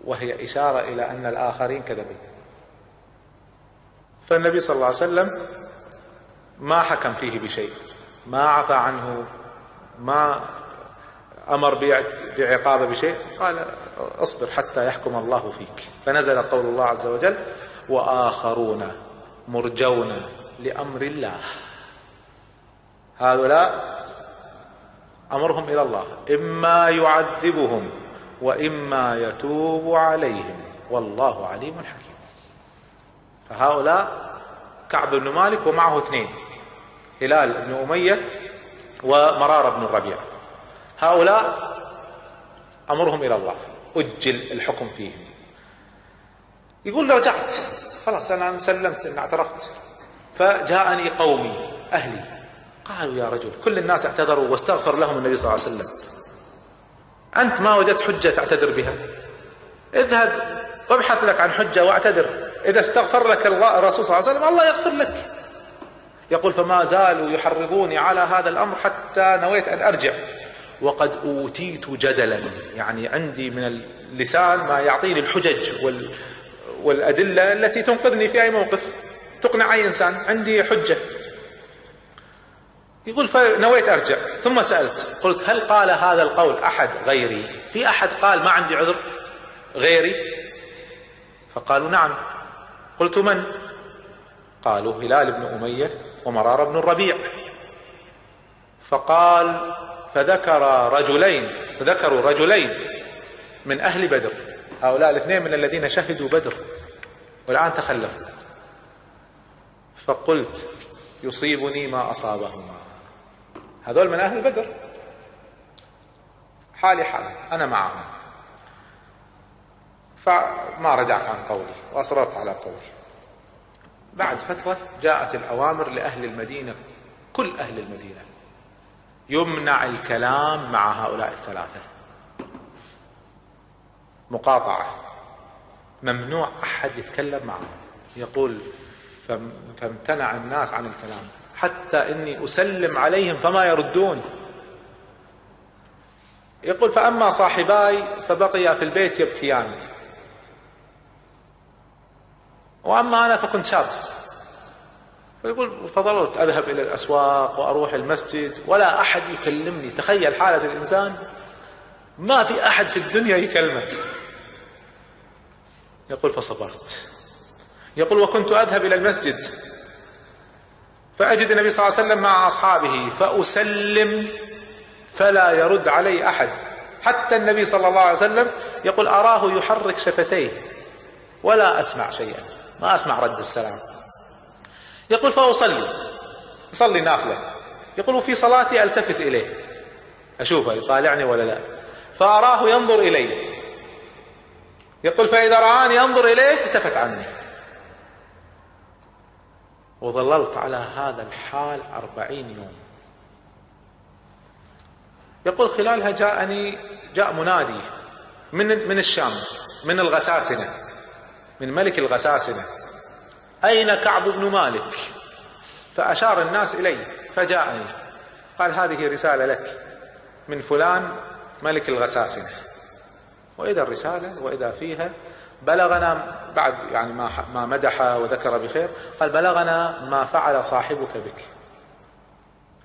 وهي إشارة إلى أن الآخرين كذبوا. فالنبي صلى الله عليه وسلم ما حكم فيه بشيء. ما عفى عنه ما أمر بعقابه بشيء. قال اصبر حتى يحكم الله فيك. فنزل قول الله عز وجل وآخرون مرجون لأمر الله. هؤلاء أمرهم إلى الله. إما يعذبهم وإما يتوب عليهم. والله عليم حكيم. فهؤلاء كعب بن مالك ومعه اثنين. هلال بن أمية ومرار بن الربيع. هؤلاء أمرهم إلى الله. أجل الحكم فيهم. يقول رجعت. خلاص أنا سلمت إن اعترفت. فجاءني قومي أهلي. قالوا يا رجل كل الناس اعتذروا واستغفر لهم النبي صلى الله عليه وسلم. أنت ما وجدت حجة تعتذر بها. اذهب وابحث لك عن حجة واعتذر. إذا استغفر لك الرسول صلى الله عليه وسلم الله يغفر لك. يقول فما زالوا يحرضوني على هذا الأمر حتى نويت أن أرجع. وقد أوتيت جدلا. يعني عندي من اللسان ما يعطيني الحجج وال والأدلة التي تنقذني في أي موقف. تقنع اي إنسان عندي حجة. يقول فنويت أرجع. ثم سألت قلت هل قال هذا القول أحد غيري؟ في أحد قال ما عندي عذر غيري؟ فقالوا نعم. قلت من؟ قالوا هلال بن أمية ومرار بن الربيع. فقال فذكر رجلين ذكروا رجلين من أهل بدر. هؤلاء الاثنين من الذين شهدوا بدر. والآن تخلفوا. فقلت يصيبني ما أصابهما. هذول من أهل بدر. حالي حال أنا معهم. فما رجعت عن قولي وأصررت على قولي. بعد فترة جاءت الأوامر لأهل المدينة كل أهل المدينة. يمنع الكلام مع هؤلاء الثلاثة. مقاطعة. ممنوع أحد يتكلم معهم. يقول فامتنع الناس عن الكلام. حتى إني أسلم عليهم فما يردون. يقول فأما صاحباي فبقيا في البيت يبكيان. وأما أنا فكنت شاب. فيقول فضلت أذهب إلى الأسواق وأروح المسجد ولا أحد يكلمني. تخيل حالة الإنسان. ما في أحد في الدنيا يكلمك. يقول فصبرت. يقول وكنت أذهب إلى المسجد. فأجد النبي صلى الله عليه وسلم مع أصحابه فأسلم فلا يرد علي أحد. حتى النبي صلى الله عليه وسلم يقول أراه يحرك شفتيه ولا أسمع شيئا ما أسمع رد السلام. يقول فأصلي أصلي نافلة. يقول في صلاتي ألتفت إليه. أشوفه يطالعني ولا لا؟ فأراه ينظر إلي. يقول فإذا رآني ينظر إليه التفت عني. وظللت على هذا الحال أربعين يوم. يقول خلالها جاءني جاء منادي من من الشام من الغساسنة من ملك الغساسنة. أين كعب بن مالك؟ فأشار الناس إلي فجاءني. قال هذه رسالة لك من فلان ملك الغساسنة. وإذا الرسالة وإذا فيها بلغنا بعد يعني ما ما مدح وذكر بخير قال بلغنا ما فعل صاحبك بك.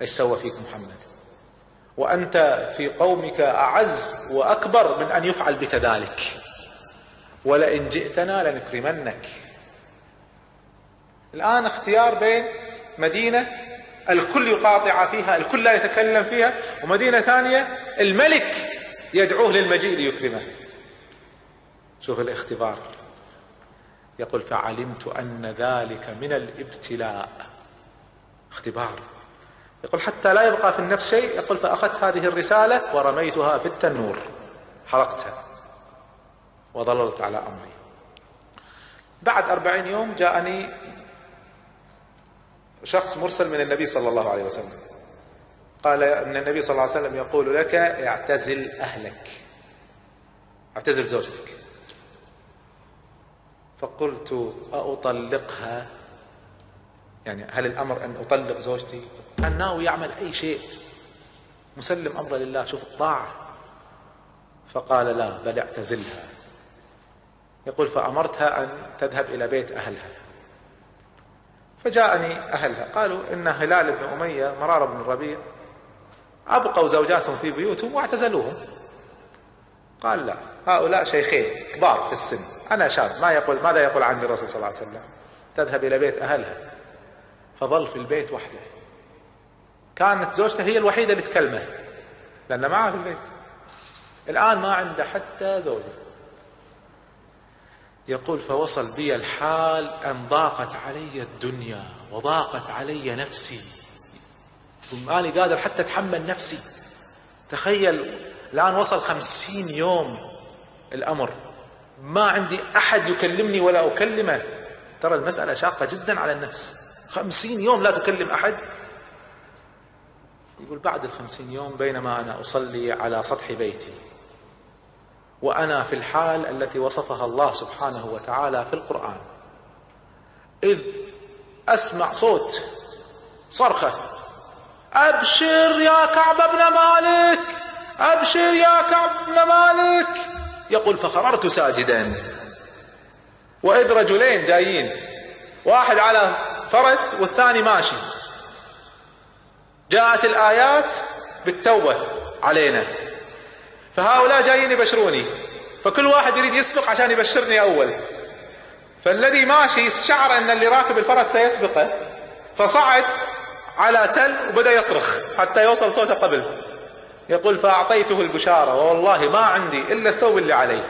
إيش سوى فيك محمد؟ وأنت في قومك أعز وأكبر من أن يفعل بك ذلك. ولئن جئتنا لنكرمنك. الآن اختيار بين مدينة الكل يقاطع فيها الكل لا يتكلم فيها ومدينة ثانية الملك يدعوه للمجيء ليكرمه. شوف الاختبار. يقول فعلمت أن ذلك من الابتلاء. اختبار. يقول حتى لا يبقى في النفس شيء يقول فأخذت هذه الرسالة ورميتها في التنور. حرقتها. وظللت على أمري. بعد أربعين يوم جاءني شخص مرسل من النبي صلى الله عليه وسلم. قال إن النبي صلى الله عليه وسلم يقول لك اعتزل أهلك. اعتزل زوجتك. فقلت أطلقها يعني هل الأمر أن أطلق زوجتي؟ كان ناوي يعمل أي شيء. مسلم أمره لله شوف الطاعة. فقال لا بل اعتزلها. يقول فأمرتها أن تذهب إلى بيت أهلها. فجاءني أهلها. قالوا إن هلال بن أمية مرار بن الربيع أبقوا زوجاتهم في بيوتهم واعتزلوهم. قال لا هؤلاء شيخين كبار في السن. أنا شاب ما يقول ماذا يقول عني الرسول صلى الله عليه وسلم؟ تذهب إلى بيت أهلها. فظل في البيت وحده. كانت زوجته هي الوحيدة اللي تكلمه لأن معه في البيت. الآن ما عنده حتى زوجة. يقول فوصل بي الحال أن ضاقت علي الدنيا وضاقت علي نفسي. ماني قادر حتى أتحمل نفسي. تخيل الآن وصل خمسين يوم الأمر. ما عندي أحد يكلمني ولا أكلمه. ترى المسألة شاقة جدا على النفس. خمسين يوم لا تكلم أحد. يقول بعد الخمسين يوم بينما أنا أصلي على سطح بيتي. وأنا في الحال التي وصفها الله سبحانه وتعالى في القرآن. إذ أسمع صوت صرخة. أبشر يا كعب بن مالك. أبشر يا كعب بن مالك. يقول فخررت ساجدا. وإذ رجلين جايين واحد على فرس والثاني ماشي. جاءت الآيات بالتوبة علينا. فهؤلاء جايين يبشروني. فكل واحد يريد يسبق عشان يبشرني أول. فالذي ماشي شعر أن اللي راكب الفرس سيسبقه فصعد على تل وبدأ يصرخ حتى يوصل صوته قبل. يقول فأعطيته البشارة والله ما عندي إلا الثوب اللي علي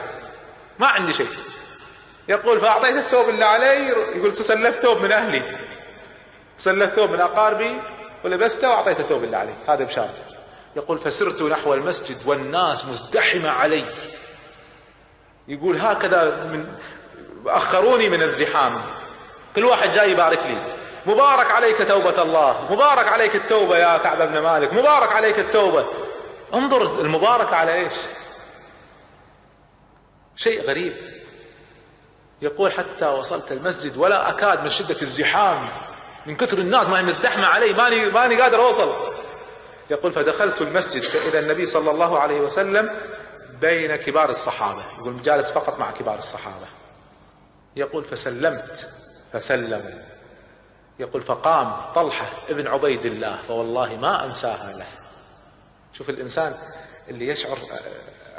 ما عندي شيء. يقول فأعطيت الثوب اللي علي يقول تسلفت ثوب من أهلي. سلفت ثوب من أقاربي ولبسته وأعطيت الثوب اللي علي هذا بشارته يقول فسرت نحو المسجد والناس مزدحمة علي. يقول هكذا من أخروني من الزحام. كل واحد جاي يبارك لي. مبارك عليك توبة الله. مبارك عليك التوبة يا كعب بن مالك. مبارك عليك التوبة. انظر المباركة على إيش؟ شيء غريب. يقول حتى وصلت المسجد ولا أكاد من شدة الزحام من كثر الناس ما هي مزدحمة علي ماني ماني قادر أوصل. يقول فدخلت المسجد فإذا النبي صلى الله عليه وسلم بين كبار الصحابة. يقول جالس فقط مع كبار الصحابة. يقول فسلمت فسلموا. يقول فقام طلحة ابن عبيد الله فوالله ما أنساها له. شوف الإنسان اللي يشعر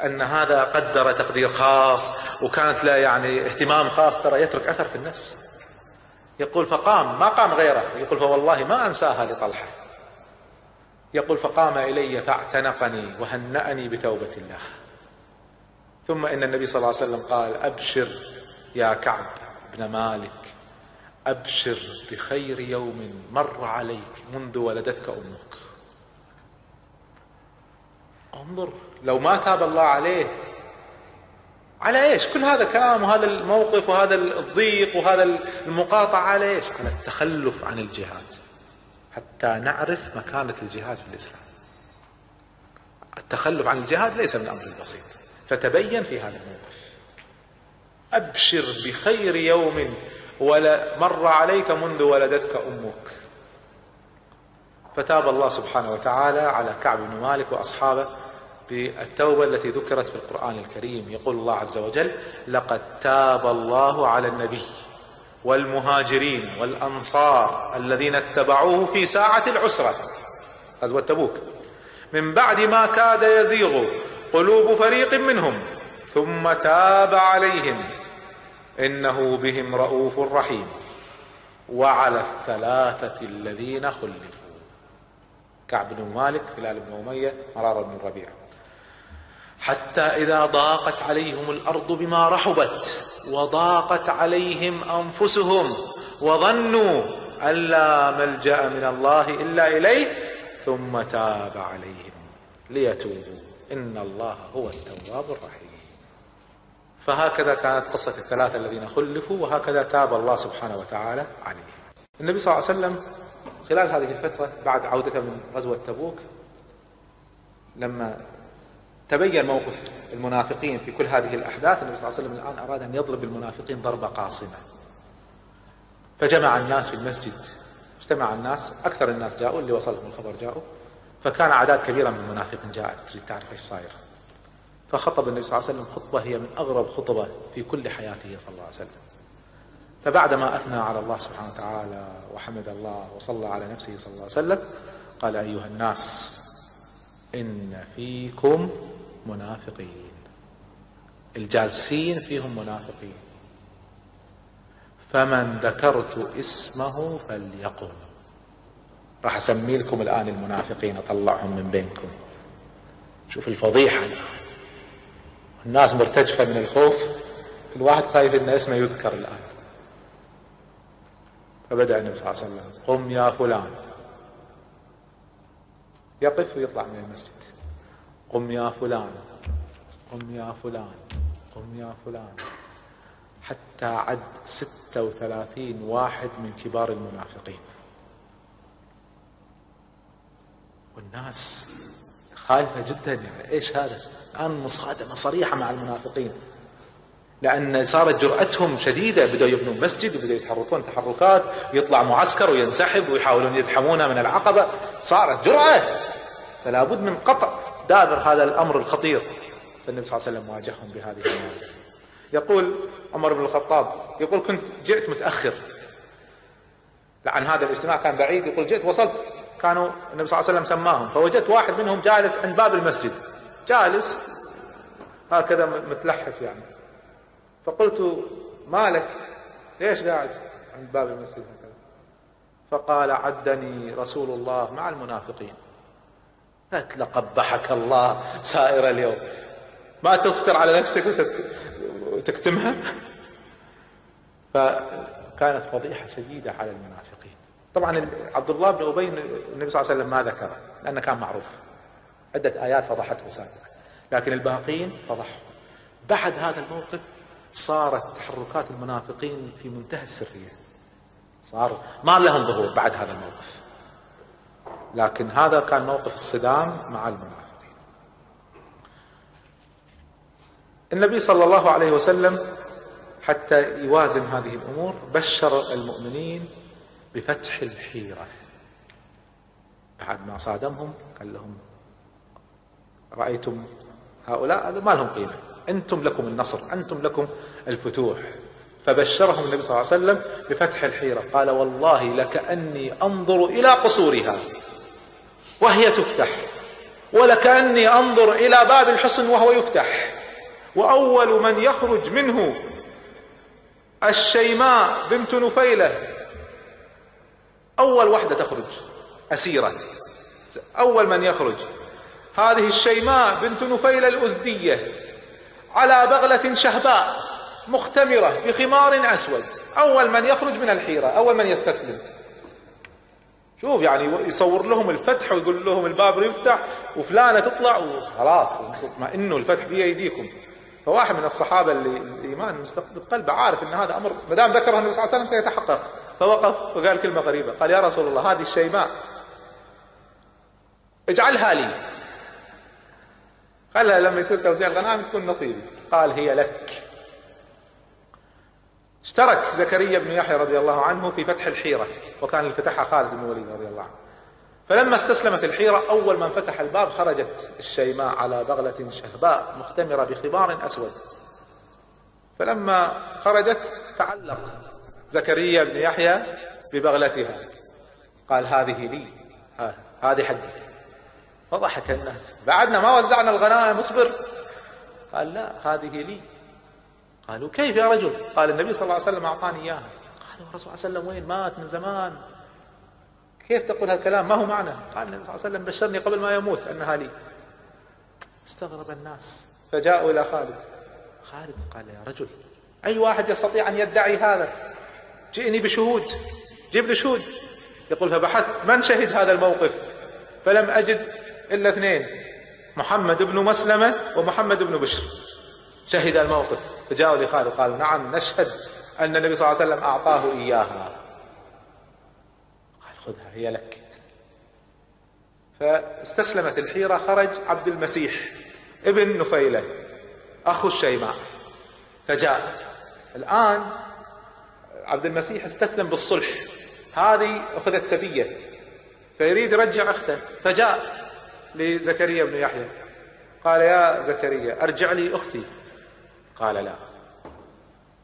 أن هذا قدر تقدير خاص وكانت له يعني اهتمام خاص ترى يترك أثر في النفس. يقول فقام ما قام غيره. يقول فوالله ما أنساها لطلحة. يقول فقام إلي فاعتنقني وهنأني بتوبة الله. ثم إن النبي صلى الله عليه وسلم قال أبشر يا كعب بن مالك. أبشر بخير يوم مر عليك منذ ولدتك أمك. انظر لو ما تاب الله عليه على إيش؟ كل هذا الكلام وهذا الموقف وهذا الضيق وهذا المقاطعة على إيش؟ على التخلف عن الجهاد حتى نعرف مكانة الجهاد في الإسلام. التخلف عن الجهاد ليس من أمر البسيط فتبين في هذا الموقف. أبشر بخير يوم ولا مر عليك منذ ولدتك أمك. فتاب الله سبحانه وتعالى على كعب بن مالك وأصحابه. بالتوبة التي ذكرت في القرآن الكريم. يقول الله عز وجل لقد تاب الله على النبي والمهاجرين والأنصار الذين اتبعوه في ساعة العسرة. غزوة تبوك. من بعد ما كاد يزيغ قلوب فريق منهم ثم تاب عليهم إنه بهم رؤوف رحيم. وعلى الثلاثة الذين خلفوا. كعب بن مالك هلال بن أمية مرار بن الربيع حتى إذا ضاقت عليهم الأرض بما رحبت وضاقت عليهم أنفسهم وظنوا أن لا ملجأ من الله إلا إليه ثم تاب عليهم. ليتوبوا. إن الله هو التواب الرحيم. فهكذا كانت قصة الثلاثة الذين خلفوا وهكذا تاب الله سبحانه وتعالى عليهم. النبي صلى الله عليه وسلم خلال هذه الفترة بعد عودته من غزوة تبوك لما تبين موقف المنافقين في كل هذه الأحداث النبي صلى الله عليه وسلم الآن أراد أن يضرب المنافقين ضربة قاصمة. فجمع الناس في المسجد. اجتمع الناس أكثر الناس جاءوا اللي وصلهم الخبر جاءوا. فكان أعداد كبيرة من المنافقين جاءت. تريد تعرف إيش صاير؟ فخطب النبي صلى الله عليه وسلم خطبة هي من أغرب خطبة في كل حياته صلى الله عليه وسلم. فبعدما أثنى على الله سبحانه وتعالى وحمد الله وصلى على نفسه صلى الله عليه وسلم قال أيها الناس إن فيكم منافقين. الجالسين فيهم منافقين. فمن ذكرت اسمه فليقم. راح أسمي لكم الآن المنافقين أطلعهم من بينكم. شوف الفضيحة. الان الناس مرتجفة من الخوف. الواحد خايف إن اسمه يذكر الآن. فبدأ النبي صلى الله عليه وسلم قم يا فلان. يقف ويطلع من المسجد. قم يا فلان قم يا فلان قم يا فلان. حتى عد ستة وثلاثين واحد من كبار المنافقين. والناس خايفة جدا يعني إيش هذا؟ الآن مصادمة صريحة مع المنافقين. لأن صارت جرأتهم شديدة بدأوا يبنوا مسجد وبدأوا يتحركون تحركات يطلع معسكر وينسحب ويحاولون يزحمونه من العقبة. صارت جرأة فلا بد من قطع. دابر هذا الأمر الخطير. فالنبي صلى الله عليه وسلم واجههم بهذه المواجهة يقول عمر بن الخطاب يقول كنت جئت متأخر. لأن هذا الاجتماع كان بعيد يقول جئت وصلت. كانوا النبي صلى الله عليه وسلم سماهم. فوجدت واحد منهم جالس عند باب المسجد. جالس هكذا متلحف يعني. فقلت مالك ليش قاعد عند باب المسجد هكذا؟ فقال عدني رسول الله مع المنافقين. قلت لقبحك الله سائر اليوم. ما تصبر على نفسك وتكتمها؟ فكانت فضيحة شديدة على المنافقين. طبعا عبد الله بن أبي النبي صلى الله عليه وسلم ما ذكره لأنه كان معروف. عدة آيات فضحته سابقا. لكن الباقين فضحوا. بعد هذا الموقف صارت تحركات المنافقين في منتهى السرية. صار ما لهم ظهور بعد هذا الموقف. لكن هذا كان موقف الصدام مع المنافقين. النبي صلى الله عليه وسلم حتى يوازن هذه الأمور بشر المؤمنين بفتح الحيرة. بعد ما صادمهم قال لهم رأيتم هؤلاء؟ ما لهم قيمة. أنتم لكم النصر أنتم لكم الفتوح. فبشرهم النبي صلى الله عليه وسلم بفتح الحيرة. قال والله لكاني أنظر إلى قصورها. وهي تفتح. ولكأني أنظر إلى باب الحصن وهو يفتح. وأول من يخرج منه الشيماء بنت نفيلة. أول وحدة تخرج. أسيرة. أول من يخرج. هذه الشيماء بنت نفيلة الأزدية. على بغلة شهباء مختمرة بخمار أسود. أول من يخرج من الحيرة أول من يستسلم. شوف يعني يصور لهم الفتح ويقول لهم الباب يفتح وفلانة تطلع وخلاص اطمئنوا الفتح بايديكم فواحد من الصحابة اللي الإيمان مستقبل قلبه عارف أن هذا أمر ما دام ذكره النبي صلى الله عليه وسلم سيتحقق. فوقف وقال كلمة غريبة قال يا رسول الله هذه الشيماء اجعلها لي. خلها لما يصير توزيع الغنائم تكون نصيبي. قال هي لك. اشترك زكريا بن يحيى رضي الله عنه في فتح الحيرة وكان اللي فتحها خالد بن الوليد رضي الله عنه. فلما استسلمت الحيرة أول من فتح الباب خرجت الشيماء على بغلة شهباء مختمرة بخبار أسود. فلما خرجت تعلق زكريا بن يحيى ببغلتها. قال هذه لي هذه حقي. فضحك الناس. بعدنا ما وزعنا الغنائم اصبر. قال لا هذه لي. قالوا كيف يا رجل؟ قال النبي صلى الله عليه وسلم أعطاني إياها. قالوا الرسول صلى الله عليه وسلم وين؟ مات من زمان. كيف تقول هالكلام؟ ما هو معنى؟ قال النبي صلى الله عليه وسلم بشرني قبل ما يموت أنها لي. استغرب الناس. فجاءوا إلى خالد. خالد قال يا رجل أي واحد يستطيع أن يدعي هذا؟ جئني بشهود. جيب لي شهود. يقول فبحثت من شهد هذا الموقف؟ فلم أجد إلا اثنين محمد بن مسلمة ومحمد بن بشر. شهد الموقف. فجاءوا لخالد قالوا نعم نشهد أن النبي صلى الله عليه وسلم أعطاه إياها. قال خذها هي لك. فاستسلمت الحيرة خرج عبد المسيح ابن نفيلة أخو الشيماء. فجاء. الآن عبد المسيح استسلم بالصلح. هذه أخذت سبية. فيريد يرجع أخته. فجاء لزكريا بن يحيى. قال يا زكريا أرجع لي أختي. قال لا.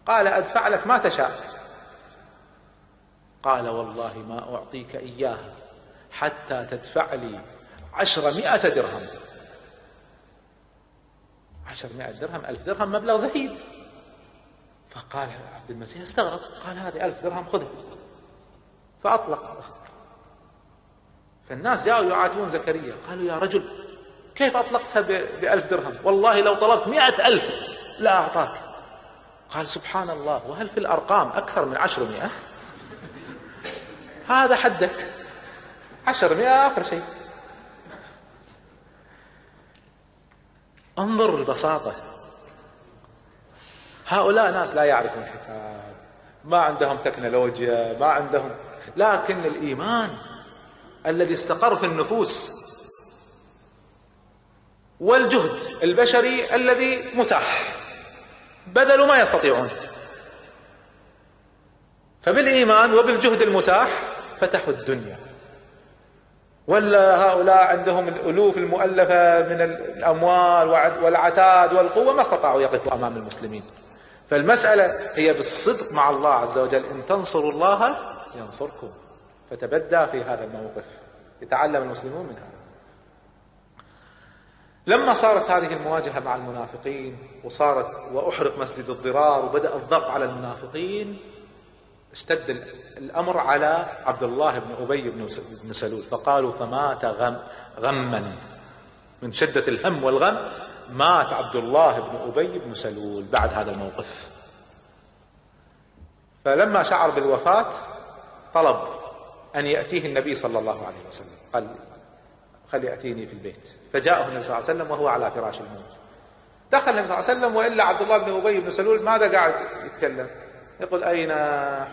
قال أدفع لك ما تشاء. قال والله ما أعطيك إياها حتى تدفع لي عشرمائة درهم. عشرمائة درهم ألف درهم مبلغ زهيد. فقال عبد المسيح استغرب قال هذه ألف درهم خذها. فأطلق. فالناس جاءوا يعاتبون زكريا. قالوا يا رجل كيف أطلقتها بألف درهم؟ والله لو طلبت مئة ألف. لا أعطاك. قال سبحان الله وهل في الأرقام أكثر من عشرمائة هذا حدك. عشرمائة آخر شيء. انظر البساطة. هؤلاء ناس لا يعرفون الحساب ما عندهم تكنولوجيا ما عندهم. لكن الإيمان الذي استقر في النفوس والجهد البشري الذي متاح. بذلوا ما يستطيعون. فبالإيمان وبالجهد المتاح فتحوا الدنيا. ولا هؤلاء عندهم الألوف المؤلفة من الأموال والعتاد والقوة ما استطاعوا يقفوا أمام المسلمين. فالمسألة هي بالصدق مع الله عز وجل. إن تنصروا الله ينصركم. فتبدى في هذا الموقف. يتعلم المسلمون من هذا. لما صارت هذه المواجهة مع المنافقين وصارت وأحرق مسجد الضرار وبدأ الضغط على المنافقين اشتد الأمر على عبد الله بن أبي بن سلول. فقالوا فمات غم غما. من شدة الهم والغم مات عبد الله بن أبي بن سلول بعد هذا الموقف. فلما شعر بالوفاة طلب أن يأتيه النبي صلى الله عليه وسلم. قال خل يأتيني في البيت. فجاءه النبي صلى الله عليه وسلم وهو على فراش الموت دخل النبي صلى الله عليه وسلم وإلا عبد الله بن أبي بن سلول ماذا قاعد يتكلم؟ يقول أين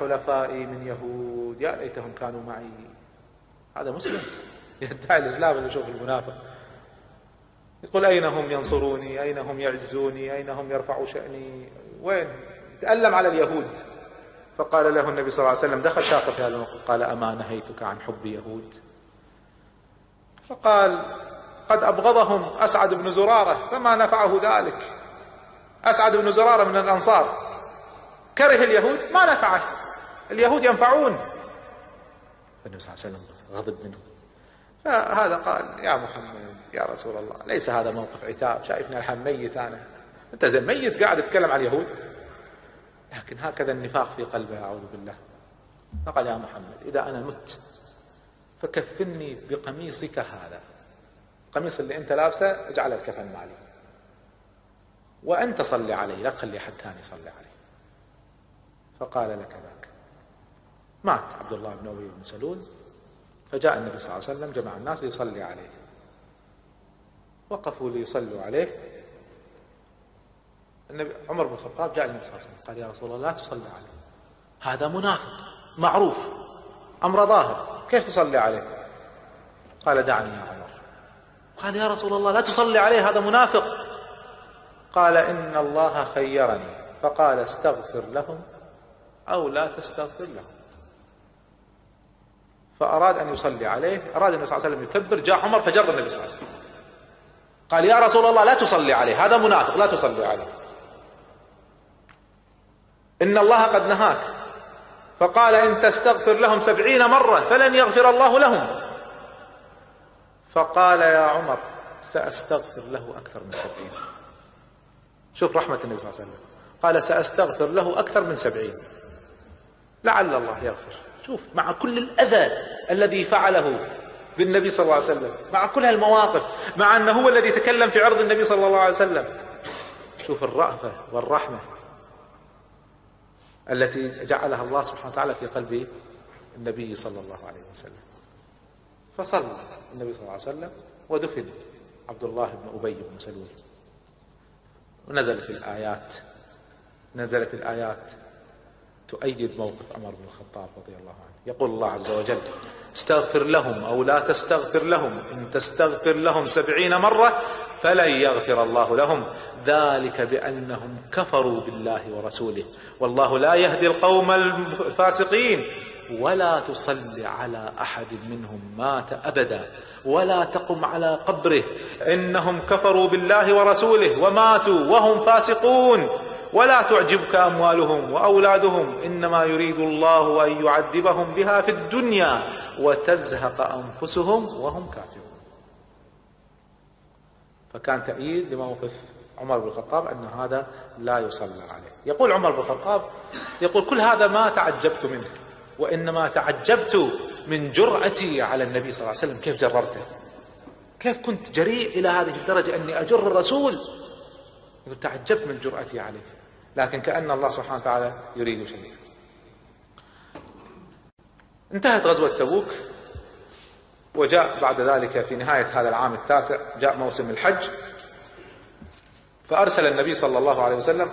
حلفائي من يهود؟ يا ليتهم كانوا معي. هذا مسلم. يدعي الإسلام اللي يشوف المنافق. يقول أين هم ينصروني؟ أين هم يعزوني؟ أين هم يرفعوا شأني؟ وين؟ تألم على اليهود. فقال له النبي صلى الله عليه وسلم دخل شاق في هذا الموقف. قال أما نهيتك عن حب يهود؟ فقال قد أبغضهم أسعد بن زرارة فما نفعه ذلك. أسعد بن زرارة من الأنصار. كره اليهود؟ ما نفعه. اليهود ينفعون. فالنبي صلى الله عليه وسلم غضب منه فهذا قال يا محمد يا رسول الله ليس هذا موقف عتاب. شايفني الحين ميت أنا. أنت زي ميت قاعد تتكلم عن اليهود. لكن هكذا النفاق في قلبه أعوذ بالله. فقال يا محمد إذا أنا مت فكفني بقميصك هذا. القميص اللي أنت لابسه اجعل الكفن مالي. وأنت صلي علي لا تخلي أحد ثاني يصلي عليه. فقال لك ذاك. مات عبد الله بن أبي بن سلول. فجاء النبي صلى الله عليه وسلم جمع الناس ليصلي عليه. وقفوا ليصلوا عليه. النبي عمر بن الخطاب جاء النبي صلى الله عليه وسلم قال يا رسول الله لا تصلي عليه. هذا منافق معروف أمر ظاهر. كيف تصلي عليه؟ قال دعني يا عمر. قال يا رسول الله لا تصلي عليه هذا منافق. قال إن الله خيرني. فقال استغفر لهم أو لا تستغفر لهم. فأراد أن يصلي عليه أراد النبي صلى الله عليه وسلم يكبر جاء عمر فجر النبي صلى الله عليه وسلم. قال يا رسول الله لا تصلي عليه هذا منافق لا تصلي عليه. إن الله قد نهاك. فقال إن تستغفر لهم سبعين مرة فلن يغفر الله لهم. فقال يا عمر سأستغفر له أكثر من سبعين. شوف رحمة النبي صلى الله عليه وسلم. قال سأستغفر له أكثر من سبعين. لعل الله يغفر. شوف مع كل الأذى الذي فعله بالنبي صلى الله عليه وسلم مع كل هالمواقف مع أنه هو الذي تكلم في عرض النبي صلى الله عليه وسلم. شوف الرأفة والرحمة. التي جعلها الله سبحانه وتعالى في قلب النبي صلى الله عليه وسلم. فصلى النبي صلى الله عليه وسلم ودفن عبد الله بن أبي بن سلول. ونزلت الآيات نزلت الآيات تؤيد موقف عمر بن الخطاب رضي الله عنه. يقول الله عز وجل استغفر لهم أو لا تستغفر لهم إن تستغفر لهم سبعين مرة فلن يغفر الله لهم. ذلك بأنهم كفروا بالله ورسوله. والله لا يهدي القوم الفاسقين. ولا تصل على أحد منهم مات أبدا. ولا تقم على قبره. إنهم كفروا بالله ورسوله وماتوا وهم فاسقون. ولا تعجبك أموالهم وأولادهم. إنما يريد الله أن يعذبهم بها في الدنيا. وتزهق أنفسهم وهم كافرون. فكان تأييد لموقف عمر بن الخطاب أن هذا لا يصلى عليه. يقول عمر بن الخطاب يقول كل هذا ما تعجبت منه وإنما تعجبت من جرأتي على النبي صلى الله عليه وسلم. كيف جررته؟ كيف كنت جريء إلى هذه الدرجة أني أجر الرسول؟ يقول تعجبت من جرأتي عليه. لكن كأن الله سبحانه وتعالى يريد شيئا. انتهت غزوة تبوك وجاء بعد ذلك في نهاية هذا العام التاسع جاء موسم الحج فأرسل النبي صلى الله عليه وسلم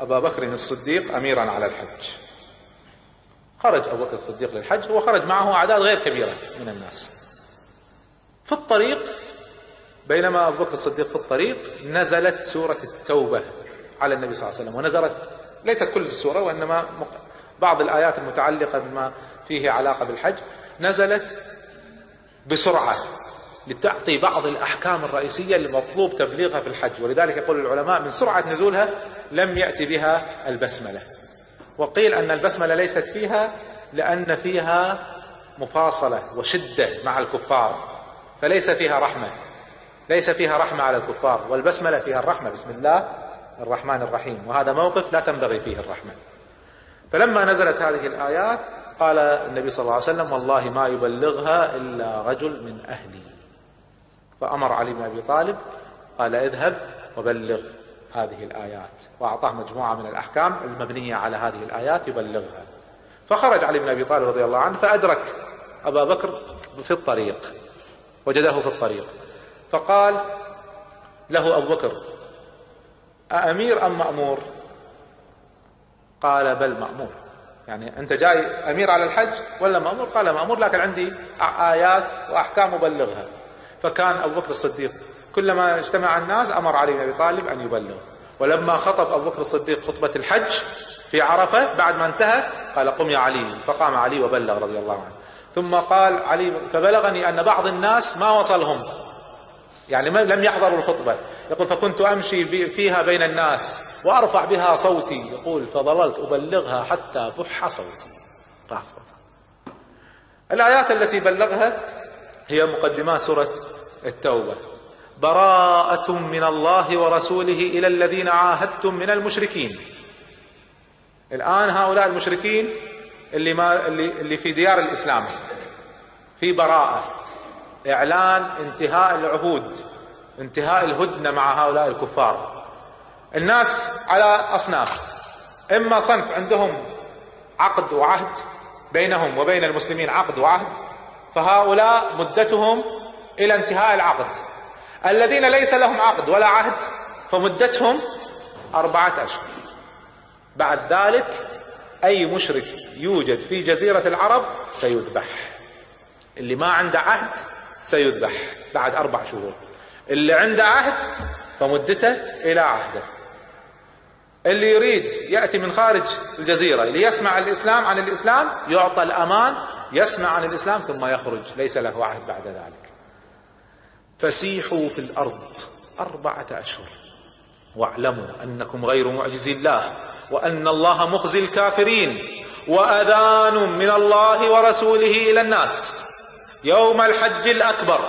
أبا بكر الصديق أميرا على الحج. خرج أبو بكر الصديق للحج وخرج معه أعداد غير كبيرة من الناس. في الطريق بينما أبو بكر الصديق في الطريق نزلت سورة التوبة على النبي صلى الله عليه وسلم ونزلت ليست كل السورة وإنما بعض الآيات المتعلقة بما فيه علاقة بالحج نزلت بسرعة لتعطي بعض الأحكام الرئيسية اللي مطلوب تبليغها في الحج. ولذلك يقول العلماء من سرعة نزولها لم يأتي بها البسملة. وقيل أن البسملة ليست فيها لأن فيها مفاصلة وشدة مع الكفار فليس فيها رحمة. ليس فيها رحمة على الكفار والبسملة فيها الرحمة. بسم الله الرحمن الرحيم. وهذا موقف لا تنبغي فيه الرحمة. فلما نزلت هذه الآيات قال النبي صلى الله عليه وسلم والله ما يبلغها إلا رجل من أهلي. فأمر علي بن أبي طالب قال اذهب وبلغ هذه الآيات. وأعطاه مجموعة من الأحكام المبنية على هذه الآيات يبلغها. فخرج علي بن أبي طالب رضي الله عنه فأدرك أبا بكر في الطريق وجده في الطريق. فقال له أبو بكر أأمير أم مأمور؟ قال بل مأمور. يعني أنت جاي أمير على الحج ولا مأمور؟ قال مأمور لكن عندي آيات وأحكام أبلغها. فكان أبو بكر الصديق كلما اجتمع الناس أمر علي بن أبي طالب أن يبلغ. ولما خطب أبو بكر الصديق خطبة الحج في عرفة بعد ما انتهى قال قم يا علي. فقام علي وبلغ رضي الله عنه. ثم قال علي فبلغني أن بعض الناس ما وصلهم. يعني لم يحضروا الخطبة. يقول فكنت أمشي فيها بين الناس وأرفع بها صوتي. يقول فظللت أبلغها حتى بح صوتي. الآيات التي بلغها هي مقدمات سورة التوبة. براءة من الله ورسوله إلى الذين عاهدتم من المشركين. الآن هؤلاء المشركين اللي ما اللي اللي في ديار الإسلام. في براءة. إعلان انتهاء العهود انتهاء الهدنة مع هؤلاء الكفار. الناس على أصناف إما صنف عندهم عقد وعهد بينهم وبين المسلمين عقد وعهد فهؤلاء مدتهم إلى انتهاء العقد. الذين ليس لهم عقد ولا عهد فمدتهم أربعة أشهر. بعد ذلك أي مشرك يوجد في جزيرة العرب سيذبح. اللي ما عنده عهد سيذبح بعد أربع شهور. اللي عنده عهد فمدته إلى عهده. اللي يريد يأتي من خارج الجزيرة ليسمع الإسلام عن الإسلام يعطى الأمان يسمع عن الإسلام ثم يخرج. ليس له عهد بعد ذلك. فسيحوا في الأرض أربعة أشهر. واعلموا أنكم غير معجزي الله وأن الله مخزي الكافرين وأذان من الله ورسوله إلى الناس. يوم الحج الأكبر.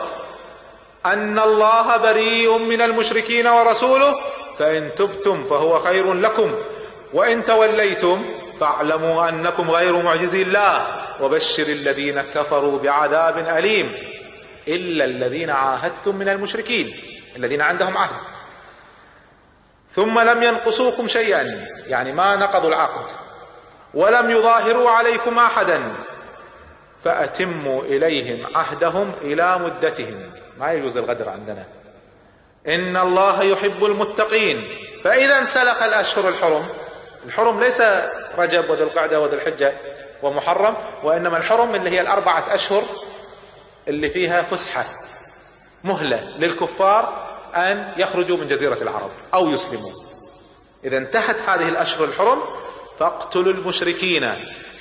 أن الله بريء من المشركين ورسوله فإن تبتم فهو خير لكم. وإن توليتم فاعلموا أنكم غير معجزي الله وبشر الذين كفروا بعذاب أليم. إلا الذين عاهدتم من المشركين الذين عندهم عهد. ثم لم ينقصوكم شيئا يعني ما نقضوا العقد. ولم يظاهروا عليكم احدا. فأتموا إليهم عهدهم إلى مدتهم. ما يجوز الغدر عندنا. إن الله يحب المتقين. فإذا انسلخ الأشهر الحرم. الحرم ليس رجب وذي القعده وذي الحجه ومحرم وإنما الحرم اللي هي الأربعة أشهر اللي فيها فسحة مهلة للكفار أن يخرجوا من جزيرة العرب أو يسلموا. إذا انتهت هذه الأشهر الحرم فاقتلوا المشركين.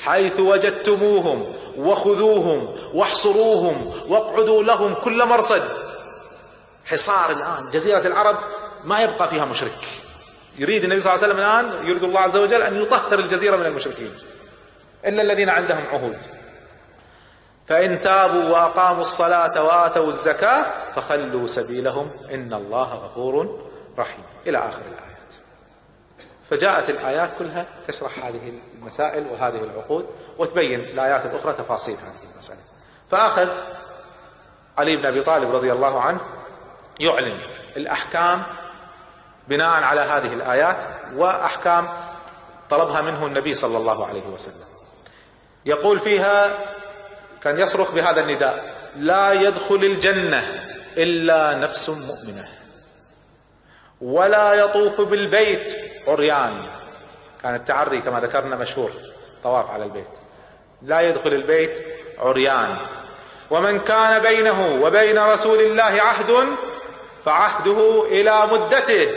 حيث وجدتموهم وخذوهم واحصروهم واقعدوا لهم كل مرصد. حصار الآن جزيرة العرب ما يبقى فيها مشرك. يريد النبي صلى الله عليه وسلم الآن يريد الله عز وجل أن يطهر الجزيرة من المشركين. إلا الذين عندهم عهود. فإن تابوا وأقاموا الصلاة وآتوا الزكاة فخلوا سبيلهم. إن الله غفور رحيم. إلى آخر الآية. فجاءت الآيات كلها تشرح هذه المسائل وهذه العقود وتبين الآيات الأخرى تفاصيل هذه المسألة. فأخذ علي بن أبي طالب رضي الله عنه يعلن الأحكام بناء على هذه الآيات وأحكام طلبها منه النبي صلى الله عليه وسلم. يقول فيها كان يصرخ بهذا النداء لا يدخل الجنة إلا نفس مؤمنة. ولا يطوف بالبيت عريان. كان التعري كما ذكرنا مشهور طواف على البيت. لا يدخل البيت عريان. ومن كان بينه وبين رسول الله عهد فعهده إلى مدته.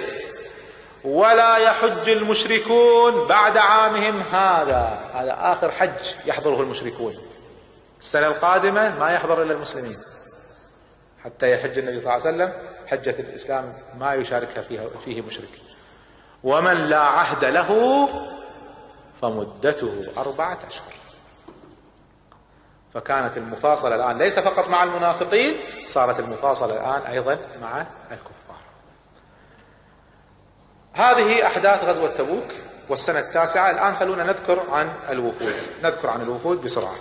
ولا يحج المشركون بعد عامهم هذا. هذا آخر حج يحضره المشركون. السنة القادمة ما يحضر إلا المسلمين. حتى يحج النبي صلى الله عليه وسلم حجة الإسلام ما يشاركها فيها فيه مشرك. ومن لا عهد له فمدته أربعة أشهر. فكانت المفاصلة الآن ليس فقط مع المنافقين صارت المفاصلة الآن أيضا مع الكفار. هذه أحداث غزوة تبوك والسنة التاسعة. الآن خلونا نذكر عن الوفود نذكر عن الوفود بسرعة.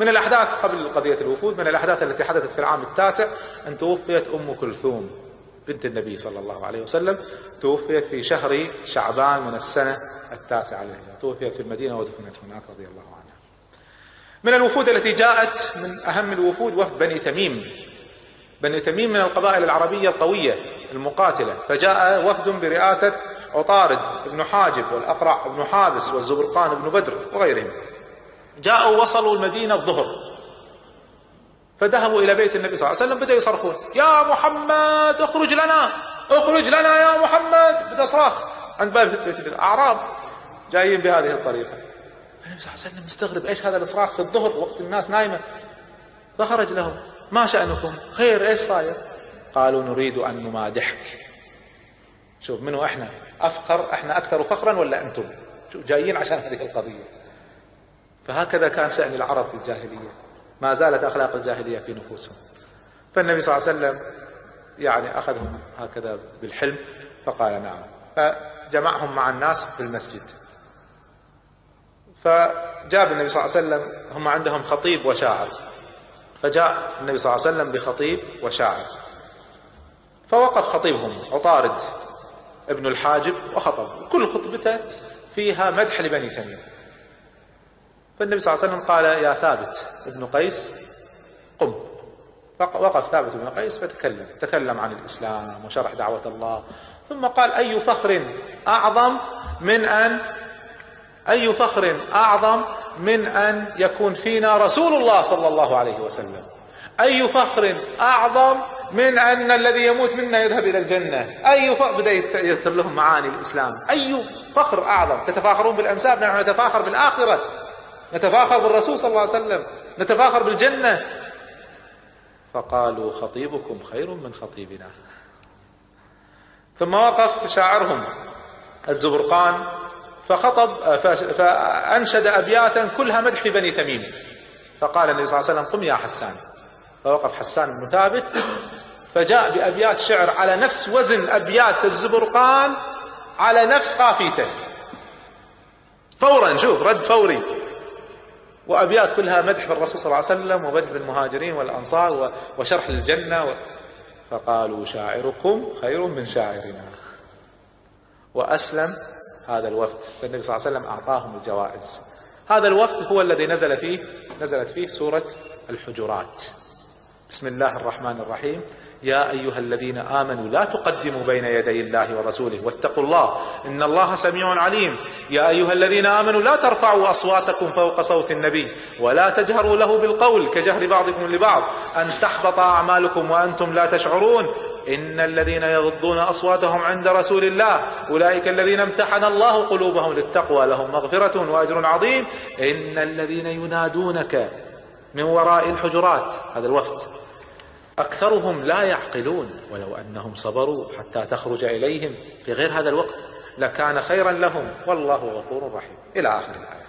من الأحداث قبل قضية الوفود من الأحداث التي حدثت في العام التاسع أن توفيت أم كلثوم بنت النبي صلى الله عليه وسلم. توفيت في شهر شعبان من السنة التاسعة للهجرة توفيت في المدينة ودفنت هناك رضي الله عنها. من الوفود التي جاءت من أهم الوفود وفد بني تميم. بني تميم من القبائل العربية القوية المقاتلة. فجاء وفد برئاسة عطارد بن حاجب والأقرع بن حابس والزبرقان بن بدر وغيرهم. جاءوا وصلوا المدينة الظهر. فذهبوا إلى بيت النبي صلى الله عليه وسلم بدأوا يصرخون يا محمد اخرج لنا اخرج لنا يا محمد. بدأ صراخ عند باب بيت الاعراب جايين بهذه الطريقة. النبي صلى الله عليه وسلم مستغرب إيش هذا الإصراخ في الظهر وقت الناس نايمة؟ فخرج لهم ما شأنكم؟ خير إيش صاير؟ قالوا نريد أن نمادحك. شوف منو إحنا؟ أفخر إحنا أكثر فخرا ولا أنتم؟ شوف جايين عشان هذه القضية. فهكذا كان شأن العرب في الجاهلية. ما زالت أخلاق الجاهلية في نفوسهم. فالنبي صلى الله عليه وسلم يعني أخذهم هكذا بالحلم فقال نعم. فجمعهم مع الناس في المسجد. فجاب النبي صلى الله عليه وسلم هم عندهم خطيب وشاعر. فجاء النبي صلى الله عليه وسلم بخطيب وشاعر. فوقف خطيبهم عطارد ابن الحاجب وخطب. كل خطبته فيها مدح لبني تميم. فالنبي صلى الله عليه وسلم قال يا ثابت ابن قيس قم. وقف ثابت بن قيس فتكلم تكلم عن الإسلام وشرح دعوة الله. ثم قال أي فخر أعظم من أن أي فخر أعظم من أن يكون فينا رسول الله صلى الله عليه وسلم؟ أي فخر أعظم من أن الذي يموت منا يذهب إلى الجنة؟ أي فخر بدأ يذكر لهم معاني الإسلام. أي فخر أعظم؟ تتفاخرون بالأنساب؟ نحن نتفاخر بالآخرة. نتفاخر بالرسول صلى الله عليه وسلم نتفاخر بالجنة. فقالوا خطيبكم خير من خطيبنا. ثم وقف شاعرهم الزبرقان فخطب فأنشد أبياتا كلها مدح بني تميم. فقال النبي صلى الله عليه وسلم قم يا حسان. فوقف حسان بن ثابت فجاء بأبيات شعر على نفس وزن أبيات الزبرقان على نفس قافيته. فورا شوف رد فوري. وأبيات كلها مدح بالرسول صلى الله عليه وسلم ومدح بالمهاجرين والأنصار وشرح للجنة و... فقالوا شاعركم خير من شاعرنا. وأسلم هذا الوفد. فالنبي صلى الله عليه وسلم أعطاهم الجوائز. هذا الوفد هو الذي نزل فيه نزلت فيه سورة الحجرات. بسم الله الرحمن الرحيم. يا أيها الذين آمنوا لا تقدموا بين يدي الله ورسوله واتقوا الله إن الله سميع عليم. يا أيها الذين آمنوا لا ترفعوا أصواتكم فوق صوت النبي ولا تجهروا له بالقول كجهر بعضكم لبعض أن تحبط أعمالكم وأنتم لا تشعرون. إن الذين يغضون أصواتهم عند رسول الله أولئك الذين امتحن الله قلوبهم للتقوى لهم مغفرة وأجر عظيم. إن الذين ينادونك من وراء الحجرات هذا الوفد. أكثرهم لا يعقلون ولو أنهم صبروا حتى تخرج إليهم في غير هذا الوقت لكان خيرا لهم. والله غفور رحيم. إلى آخر الآية.